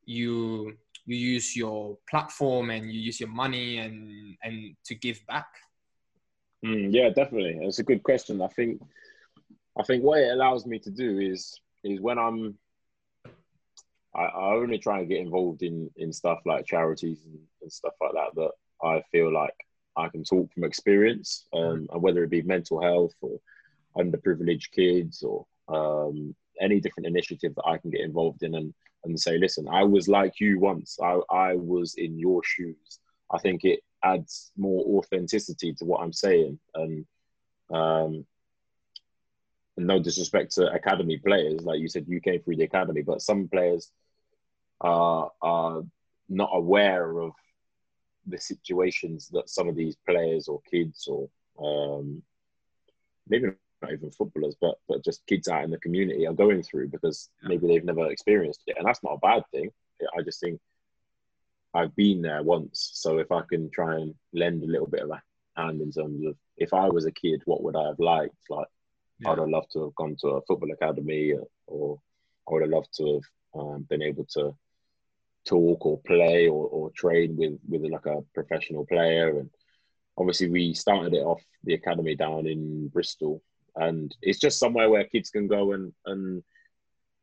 you you use your platform and you use your money and and to give back? Mm, yeah definitely. It's a good question. I think i think what it allows me to do is is when i'm I, I only try and get involved in in stuff like charities and, and, stuff like that that I feel like I can talk from experience, um, and whether it be mental health or underprivileged kids or um, any different initiative that I can get involved in and and say, listen, I was like you once. I I was in your shoes. I think it adds more authenticity to what I'm saying, and um, no disrespect to academy players, like you said, you came through the academy, but some players are, are not aware of the situations that some of these players or kids or um, maybe not even footballers, but but just kids out in the community are going through because maybe they've never experienced it, and that's not a bad thing. I just think I've been there once, so if I can try and lend a little bit of a hand in terms of if I was a kid, what would I have liked? Like yeah. I'd have loved to have gone to a football academy, or, or I would have loved to have um, been able to talk or play or, or train with with like a professional player. And obviously we started it off the academy down in bristol. And it's just somewhere where kids can go and and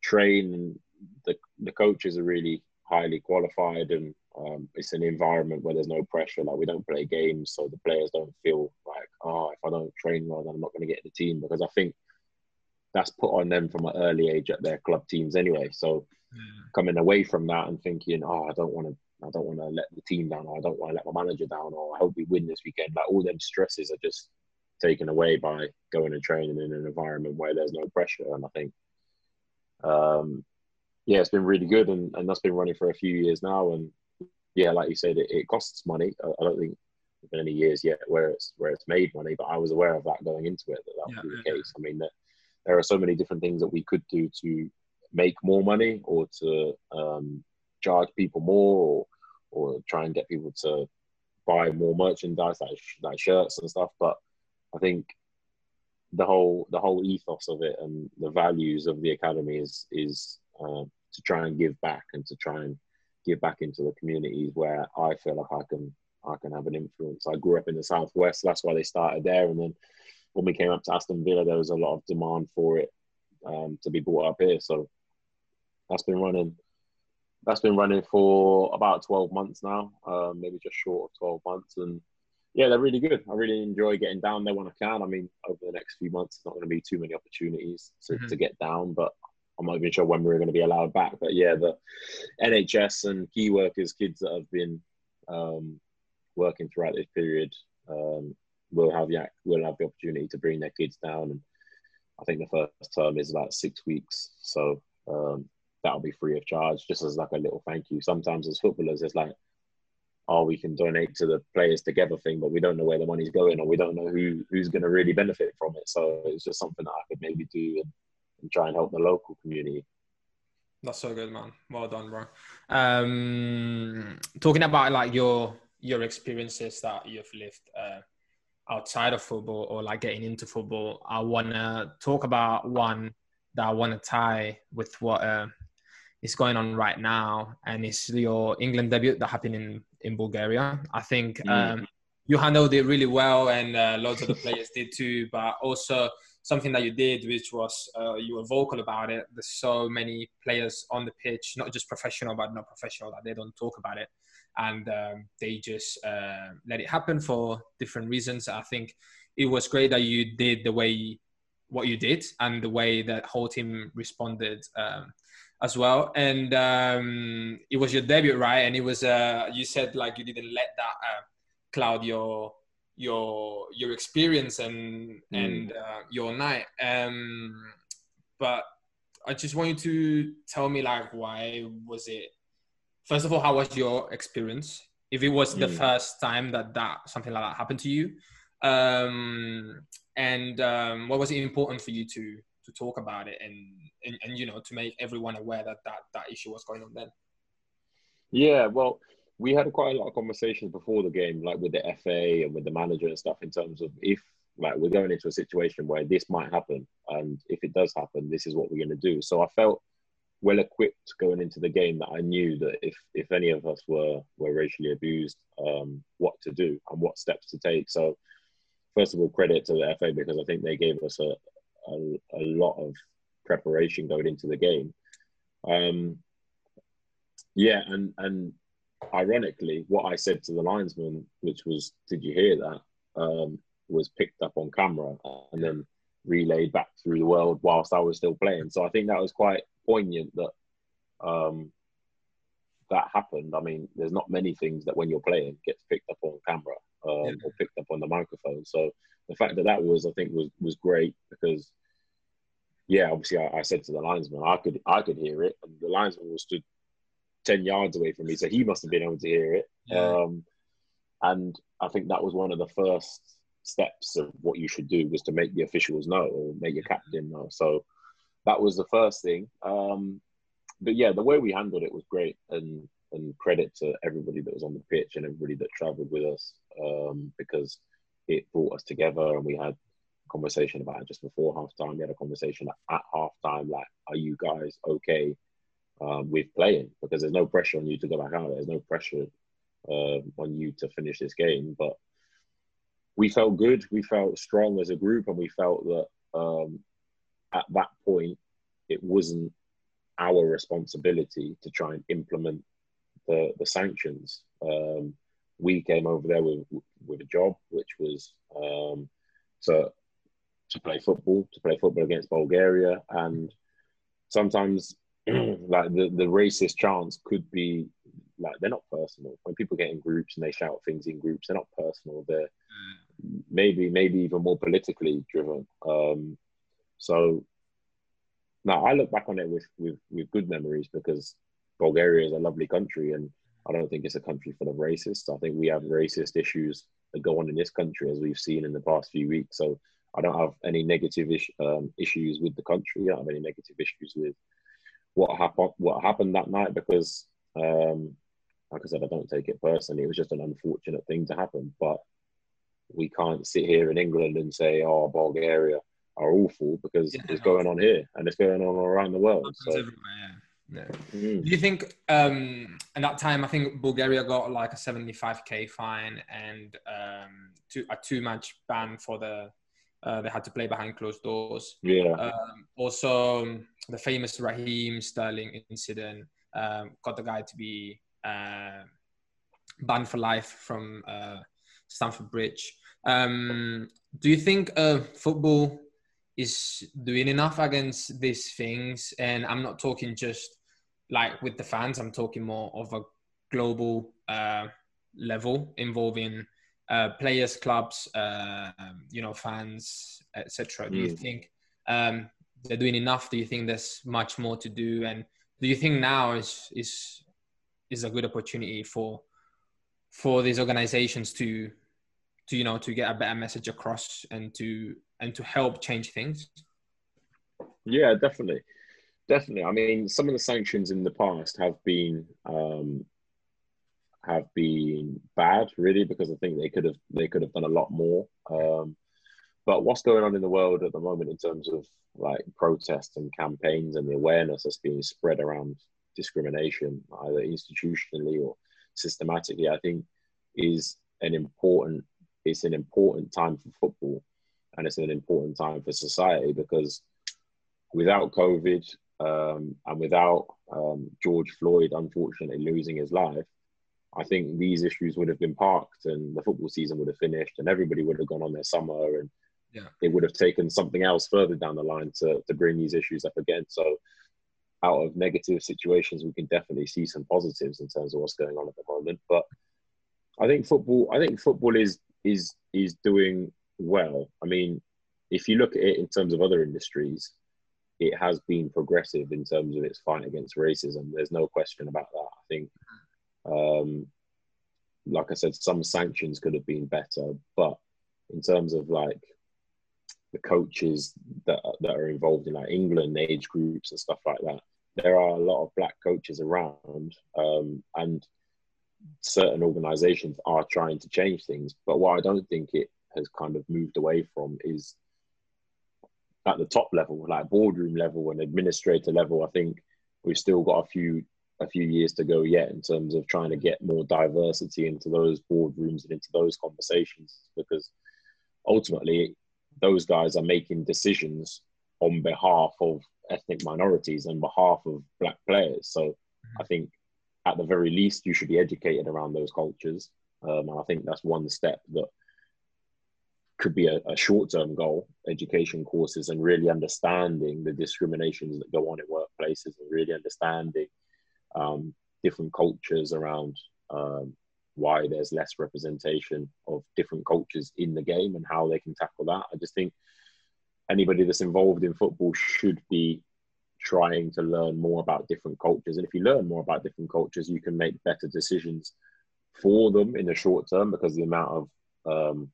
train. The, the coaches are really highly qualified. And um, it's an environment where there's no pressure. Like we don't play games so the players don't feel like oh if i don't train well then i'm not going to get in the team. Because i think that's put on them from an early age at their club teams anyway. So coming away from that and thinking, oh, I don't want to, I don't want to let the team down, or I don't want to let my manager down, or I hope we win this weekend. Like all them stresses are just taken away by going and training in an environment where there's no pressure. And I think, um, yeah, it's been really good, and, and that's been running for a few years now. And yeah, like you said, it, it costs money. I, I don't think there's been any years yet where it's where it's made money, but I was aware of that going into it that that yeah, would be the yeah. case. I mean, that there are so many different things that we could do to make more money or to um, charge people more or or try and get people to buy more merchandise like like shirts and stuff. But I think the whole the whole ethos of it and the values of the academy is is uh, to try and give back and to try and give back into the communities where I feel like I can I can have an influence. I grew up in the southwest, that's why they started there, and then when we came up to Aston Villa, there was a lot of demand for it um, to be brought up here. So that's been running. That's been running for about twelve months now, um, maybe just short of twelve months, and yeah, they're really good. I really enjoy getting down there when I can. I mean, over the next few months, there's not going to be too many opportunities to, mm-hmm. to get down, but I'm not even sure when we're going to be allowed back. But yeah, the NHS and key workers, kids that have been um, working throughout this period, um, will have the will have the opportunity to bring their kids down. And I think the first term is about six weeks, so um, that'll be free of charge, just as like a little thank you. Sometimes as footballers, it's like, oh, we can donate to the players together thing, but we don't know where the money's going, or we don't know who who's going to really benefit from it. So it's just something that I could maybe do and, and try and help the local community. That's so good, man. Well done, bro. Um, talking about like your your experiences that you've lived uh, outside of football or like getting into football, I want to talk about one that I want to tie with what uh, is going on right now, and it's your England debut that happened in in Bulgaria. I think mm. um, you handled it really well, and uh, lots of the players did too. But also something that you did, which was uh, you were vocal about it. There's so many players on the pitch, not just professional but not professional, that they don't talk about it, and um, they just uh, let it happen for different reasons. I think it was great that you did the way what you did and the way that whole team responded. Um, as well. And um, it was your debut, right? And it was uh, you said like you didn't let that uh, cloud your your your experience and mm. and uh, your night. Um, but I just want you to tell me like why was it? First of all, how was your experience? If it was mm. the first time that that something like that happened to you, um, and um, what was it important for you to to talk about it and, and and you know to make everyone aware that that that issue was going on then? Yeah, well, we had quite a lot of conversations before the game, like with the FA and with the manager and stuff, in terms of if like we're going into a situation where this might happen, and if it does happen, this is what we're going to do. So I felt well equipped going into the game that I knew that if if any of us were were racially abused, um, what to do and what steps to take. So first of all, credit to the FA because I think they gave us a a, a lot of preparation going into the game. Um, yeah, and and ironically, what I said to the linesman, which was, "Did you hear that?" Um, was picked up on camera and then relayed back through the world whilst I was still playing. So I think that was quite poignant that um, that happened. I mean, there's not many things that when you're playing gets picked up on camera um, yeah. or picked up on the microphone. So the fact that that was, I think, was was great because, yeah, obviously I, I said to the linesman, I could I could hear it, and the linesman was stood 10 yards away from me. So he must have been able to hear it. Yeah. Um, and I think that was one of the first steps of what you should do was to make the officials know or make your captain know. So that was the first thing. Um, but yeah, the way we handled it was great. And, and credit to everybody that was on the pitch and everybody that traveled with us um, because it brought us together and we had a conversation about it just before halftime. We had a conversation at halftime like, are you guys okay? um, with playing because there's no pressure on you to go back out. There's no pressure um, on you to finish this game. But we felt good. We felt strong as a group, and we felt that um, at that point it wasn't our responsibility to try and implement the the sanctions. Um, we came over there with with a job, which was um, to to play football, to play football against Bulgaria, and sometimes like the, the racist chants could be like they're not personal. When people get in groups and they shout things in groups, they're not personal. They're mm. maybe maybe even more politically driven. Um, so now I look back on it with, with with good memories because Bulgaria is a lovely country and I don't think it's a country full of racists. I think we have racist issues that go on in this country as we've seen in the past few weeks. So I don't have any negative is- um, issues with the country. I don't have any negative issues with what happened what happened that night because um, like I said, I don't take it personally. It was just an unfortunate thing to happen. But we can't sit here in England and say, "Oh, Bulgaria are awful," because yeah. it's going on here and it's going on around the world. So. Yeah. Mm. Do you think um, at that time? I think Bulgaria got like a seventy-five k fine and um, two, a two-match ban for the. Uh, they had to play behind closed doors. Yeah. Um, also, the famous Raheem Sterling incident um, got the guy to be uh, banned for life from uh, Stamford Bridge. Um, do you think uh, football is doing enough against these things? And I'm not talking just like with the fans. I'm talking more of a global uh, level involving uh, players, clubs, uh, you know, fans, etc. Do mm. you think um, they're doing enough? Do you think there's much more to do? And do you think now is is is a good opportunity for for these organizations to to you know to get a better message across and to and to help change things? Yeah definitely. Definitely. I mean some of the sanctions in the past have been um have been bad really because i think they could have they could have done a lot more. Um but what's going on in the world at the moment in terms of like protests and campaigns and the awareness that's being spread around discrimination, either institutionally or systematically, I think is an important it's an important time for football and it's an important time for society because without COVID um, and without um, George Floyd unfortunately losing his life, I think these issues would have been parked and the football season would have finished and everybody would have gone on their summer and yeah. it would have taken something else further down the line to, to bring these issues up again. So out of negative situations, we can definitely see some positives in terms of what's going on at the moment. But I think football, I think football is is is doing well. I mean, if you look at it in terms of other industries, it has been progressive in terms of its fight against racism. There's no question about that. I think, um, like I said, some sanctions could have been better, but in terms of like the coaches that that are involved in like England age groups and stuff like that, there are a lot of black coaches around, um, and certain organisations are trying to change things. But what I don't think it has kind of moved away from is at the top level, like boardroom level and administrator level. I think we've still got a few a few years to go yet in terms of trying to get more diversity into those boardrooms and into those conversations because ultimately those guys are making decisions on behalf of ethnic minorities and behalf of black players. So. I think at the very least you should be educated around those cultures. Um, and I think that's one step that could be a, a short-term goal, education courses and really understanding the discriminations that go on in workplaces and really understanding um, different cultures around um, why there's less representation of different cultures in the game and how they can tackle that. I just think anybody that's involved in football should be trying to learn more about different cultures. And if you learn more about different cultures, you can make better decisions for them in the short term because the amount of um,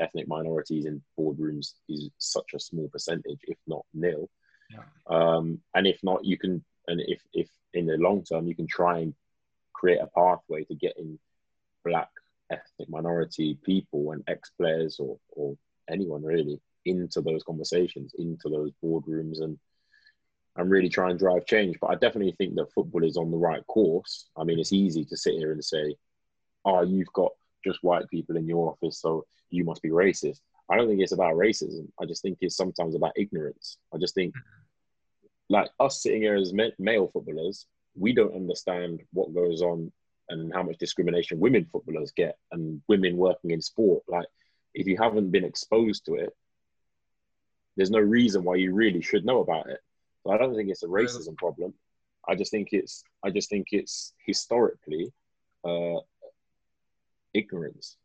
ethnic minorities in boardrooms is such a small percentage, if not nil. Yeah. Um, and if not, you can, and if, if in the long term, you can try and create a pathway to getting black ethnic minority people and ex players or, or anyone really into those conversations, into those boardrooms, and and really try and drive change. But I definitely think that football is on the right course. I mean, it's easy to sit here and say, "Oh, you've got just white people in your office, so you must be racist." I don't think it's about racism. I just think it's sometimes about ignorance. I just think, like us sitting here as male footballers, we don't understand what goes on and how much discrimination women footballers get and women working in sport. Like, if you haven't been exposed to it, there's no reason why you really should know about it. So I don't think it's a racism problem. I just think it's I just think it's historically uh, ignorance.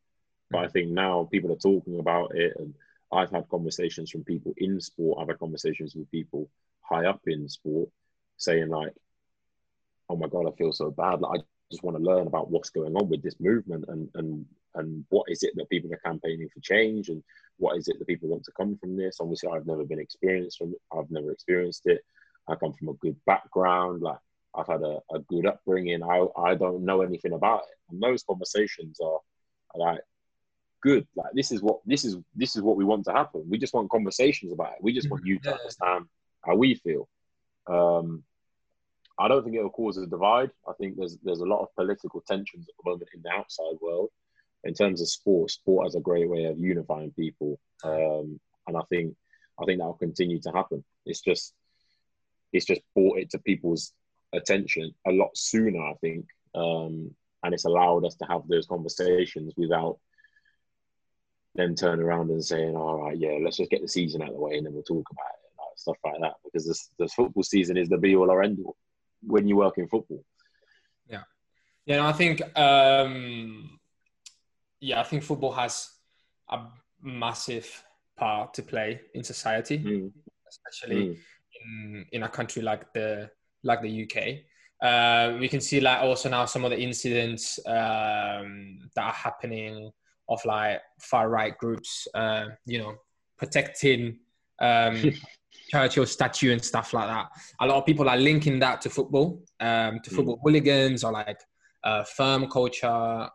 But I mm. think now people are talking about it, and I've had conversations from people in sport. I've had conversations with people high up in sport saying like, "Oh my god, I feel so bad. Like I just want to learn about what's going on with this movement and and and what is it that people are campaigning for change and what is it that people want to come from this. Obviously, I've never been experienced from it. I've never experienced it. I come from a good background. Like I've had a, a good upbringing. I I don't know anything about it. And those conversations are, are like good. Like this is what this is this is what we want to happen. We just want conversations about it. We just want you to understand how we feel. Um, I don't think it'll cause a divide. I think there's there's a lot of political tensions at the moment in the outside world. In terms of sport, sport has a great way of unifying people, um, and I think I think that will continue to happen. It's just it's just brought it to people's attention a lot sooner, I think, um, and it's allowed us to have those conversations without then turn around and saying, "All right, yeah, let's just get the season out of the way and then we'll talk about it." Like, stuff like that, because this, this football season is the be all or end all when you work in football. Yeah, yeah, no, I think, um, yeah, I think football has a massive part to play in society, mm. especially mm. in in a country like the like the UK. Uh, we can see like also now some of the incidents um, that are happening of like far right groups, uh, you know, protecting um, Churchill statue and stuff like that. A lot of people are linking that to football, um, to football mm. hooligans or like uh, firm culture,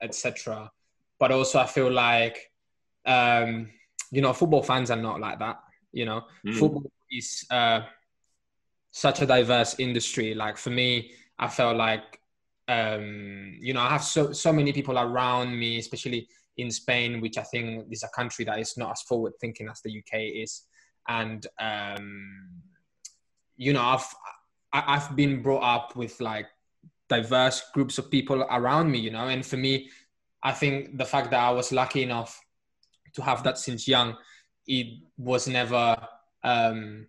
etc. But also, I feel like um, you know, football fans are not like that. You know, mm. football is uh, such a diverse industry. Like for me, I felt like um, you know, I have so so many people around me, especially in Spain, which I think is a country that is not as forward thinking as the UK is, and um, you know, I've I've been brought up with like diverse groups of people around me, you know, and for me, I think the fact that I was lucky enough to have that since young, it was never um,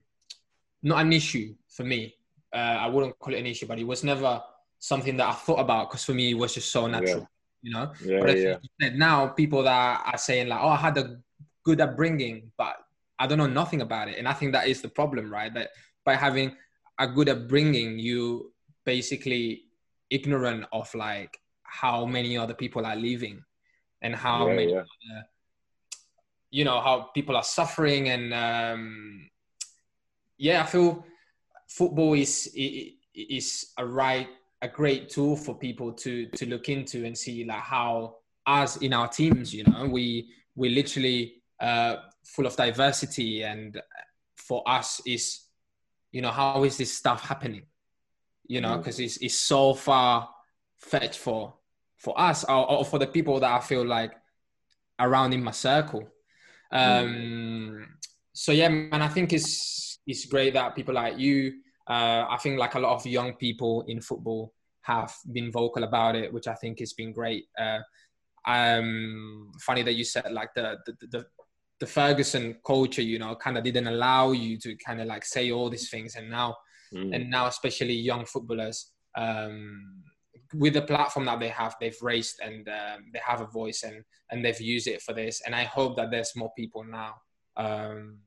not an issue for me. Uh, I wouldn't call it an issue, but it was never something that I thought about because for me it was just so natural, yeah. you know. Yeah, but yeah. Said, now people that are saying like, "Oh, I had a good upbringing, but I don't know nothing about it," and I think that is the problem, right? That by having a good upbringing, you basically ignorant of like how many other people are living and how yeah, many, yeah. You know, how people are suffering and um, yeah, I feel football is is a right a great tool for people to to look into and see like how us in our teams you know we we literally uh, full of diversity and for us is you know how is this stuff happening you know because mm. it's, it's so far fetched for for us or, or, for the people that i feel like around in my circle um mm. so yeah man i think it's it's great that people like you uh, I think like a lot of young people in football have been vocal about it, which I think has been great. Uh, um, funny that you said like the the, the, the Ferguson culture, you know, kind of didn't allow you to kind of like say all these things, and now mm. and now especially young footballers. Um, with the platform that they have, they've raised and um, they have a voice and and they've used it for this. And I hope that there's more people now um,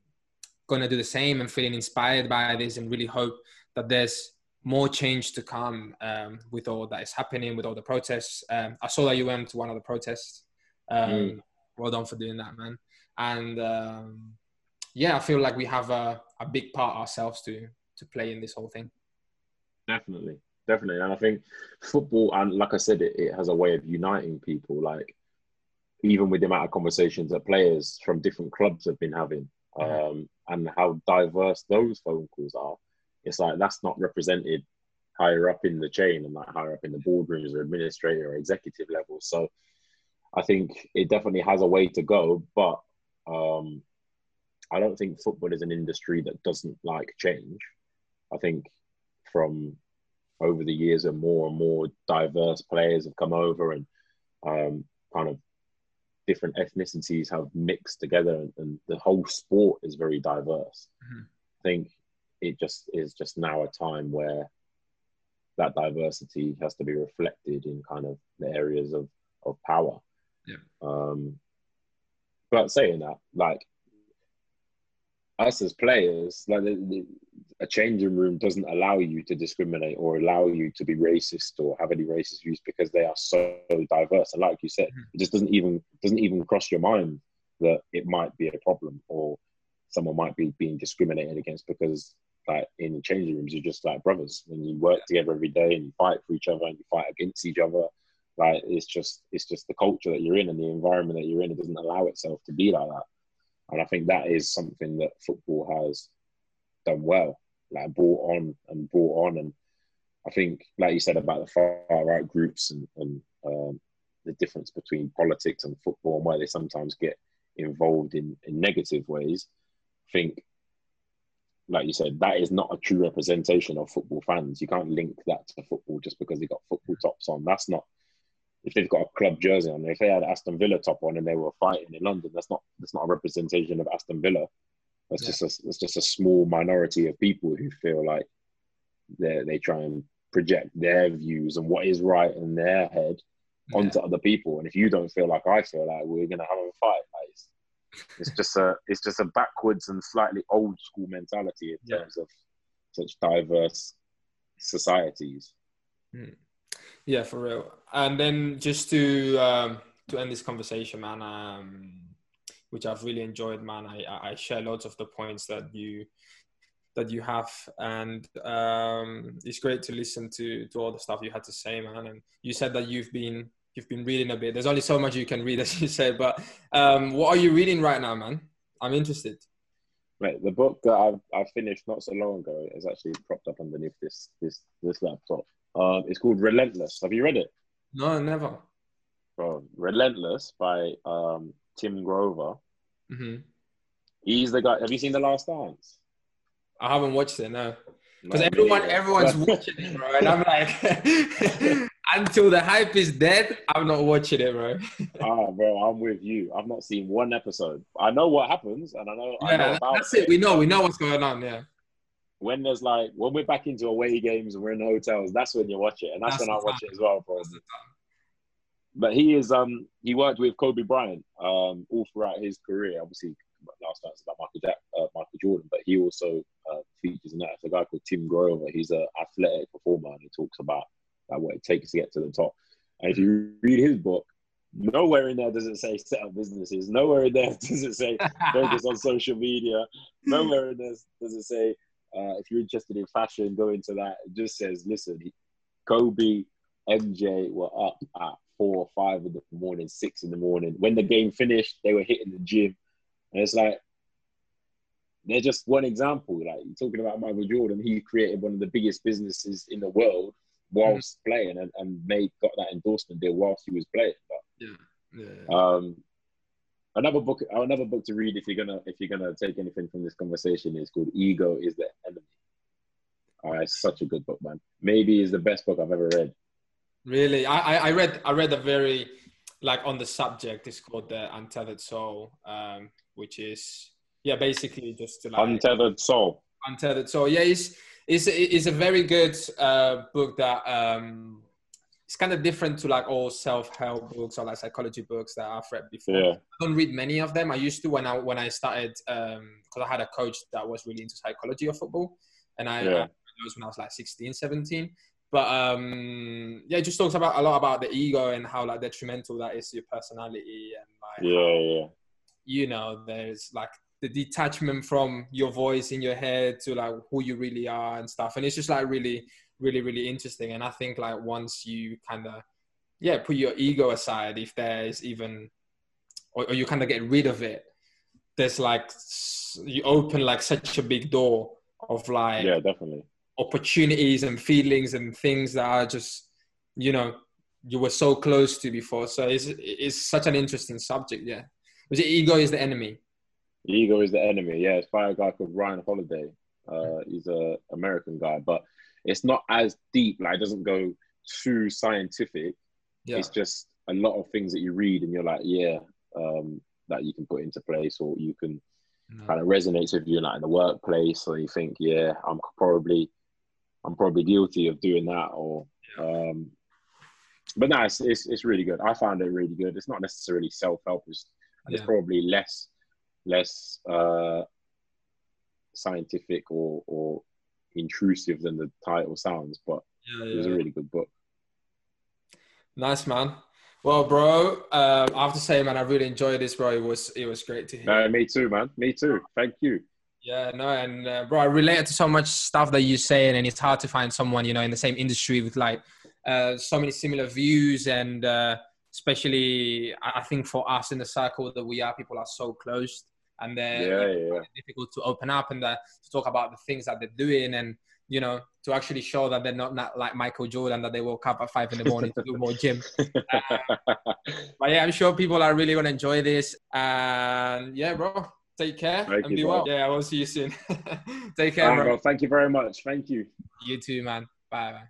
going to do the same and feeling inspired by this and really hope that there's more change to come um, with all that is happening with all the protests. Um, I saw that you went to one of the protests. Um, mm. Well done for doing that, man. And um, yeah, I feel like we have a, a big part ourselves to to play in this whole thing. Definitely, definitely, and I think football and like I said, it, it has a way of uniting people. Like even with the amount of conversations that players from different clubs have been having um, and how diverse those phone calls are. It's like that's not represented higher up in the chain and like higher up in the boardrooms or administrator or executive levels. So I think it definitely has a way to go, but um, I don't think football is an industry that doesn't like change. I think from over the years and more and more diverse players have come over and um, kind of different ethnicities have mixed together and, and the whole sport is very diverse. Mhm. I think it just is just now a time where that diversity has to be reflected in kind of the areas of, of power. Yeah. Um, but saying that, like us as players, like the, the, a changing room doesn't allow you to discriminate or allow you to be racist or have any racist views because they are so diverse. And like you said, Mhm. it just doesn't even doesn't even cross your mind that it might be a problem or someone might be being discriminated against because like in the changing rooms you're just like brothers when you work together every day and you fight for each other and you fight against each other like it's just it's just the culture that you're in and the environment that you're in it doesn't allow itself to be like that and i think that is something that football has done well like brought on and brought on and i think like you said about the far right groups and, and um, the difference between politics and football and where they sometimes get involved in, in negative ways I think like you said, that is not a true representation of football fans. You can't link that to football just because they got football tops on. That's not if they've got a club jersey on. If they had Aston Villa top on and they were fighting in London, that's not that's not a representation of Aston Villa. That's Yeah. just a that's just a small minority of people who feel like they they try and project their views and what is right in their head onto other people. And if you don't feel like I feel like we're gonna have a fight, like, it's, it's just a it's just a backwards and slightly old school mentality in Yeah. terms of such diverse societies. Hmm. Yeah, for real. And then just to um, to end this conversation, man, um, which I've really enjoyed, man. I, I share lots of the points that you that you have, and um, it's great to listen to to all the stuff you had to say, man. And you said that you've been you've been reading a bit. There's only so much you can read, as you said. But um, what are you reading right now, man? I'm interested. Right, the book that I've I finished not so long ago is actually propped up underneath this this this laptop. Um, it's called Relentless. Have you read it? No, never. Bro, Relentless by um, Tim Grover. hmm He's the guy. Have you seen The Last Dance? I haven't watched it. No. Because everyone, everyone's watching it, bro, and I'm like, until the hype is dead, I'm not watching it, bro. ah, bro, I'm with you. I've not seen one episode. I know what happens, and I know, I know Yeah, that's it. We know, we know what's going on. Yeah, When there's like when we're back into away games and we're in hotels, that's when you watch it, and that's, That's when I watch it as well, bro. But he is um he worked with Kobe Bryant um all throughout his career. Obviously, last night was about Michael Jack, uh, Michael Jordan, but he also uh, features in that. It's a guy called Tim Grover. He's an athletic performer, and he talks about like, what it takes to get to the top. And if you read his book, nowhere in there does it say set up businesses. Nowhere in there does it say focus on social media. Nowhere in there does it say uh, if you're interested in fashion, go into that. It just says, listen, Kobe, MJ were up at four or five in the morning, six in the morning. When the game finished, they were hitting the gym. And it's like, they're just one example. Like you're talking about Michael Jordan, he created one of the biggest businesses in the world whilst playing and, and made got that endorsement deal whilst he was playing. But yeah. um, another book, another book to read if you're gonna if you're gonna take anything from this conversation is called "Ego Is the Enemy." Oh, it's such a good book, man. Maybe is the best book I've ever read. Really, I, I, read, I read a very, like on the subject. It's called the Untethered Soul, um, which is yeah, basically just to like Untethered Soul. untethered soul yeah it's it's it's a very good uh, book that um it's kind of different to like all self-help books or like psychology books that i've read before. Yeah, i don't read many of them. I used to when i when i started um because i had a coach that was really into psychology of football and i, Yeah. I read those when i was like 16 17 but um yeah it just talks about a lot about the ego and how like detrimental that is to your personality and like yeah, yeah. you know there's like the detachment from your voice in your head to like who you really are and stuff. And it's just like really really really interesting and i think like once you kind of yeah put your ego aside if there's even or, or you kind of get rid of it there's like you open like such a big door of like Yeah, definitely. opportunities and feelings and things that are just you know you were so close to before so it's it's such an interesting subject yeah was it ego is the enemy Ego is the enemy. Yeah, it's by a guy called Ryan Holiday. Uh, he's a American guy, but it's not as deep. Like, it doesn't go too scientific. yeah It's just a lot of things that you read, and you're like, yeah, um, that you can put into place, or you can No. kind of resonates with you, like in the workplace, or you think, yeah, I'm probably, I'm probably guilty of doing that, or. Um, but no, it's, it's it's really good. I found it really good. It's not necessarily self help. It's, it's probably less less uh, scientific or or intrusive than the title sounds, but Yeah, it was a really good book. Nice man. Well, bro, um, I have to say, man, I really enjoyed this, bro. It was it was great to hear. No, me too, man. Me too. Thank you. Yeah, no, and uh, bro, I relate to so much stuff that you're saying, and it's hard to find someone you know in the same industry with like uh, so many similar views, and uh, especially I I think for us in the circle that we are, people are so close, and then Yeah, yeah. difficult to open up and uh, to talk about the things that they're doing, and you know to actually show that they're not, not like Michael Jordan that they woke up at five in the morning to do more gym. But yeah, I'm sure people are really gonna enjoy this, and yeah, bro. Take care Thank and you, be bro. well. Yeah, I will see you soon. Take care, bro. well, thank you very much. Thank you. You too, man. Bye bye.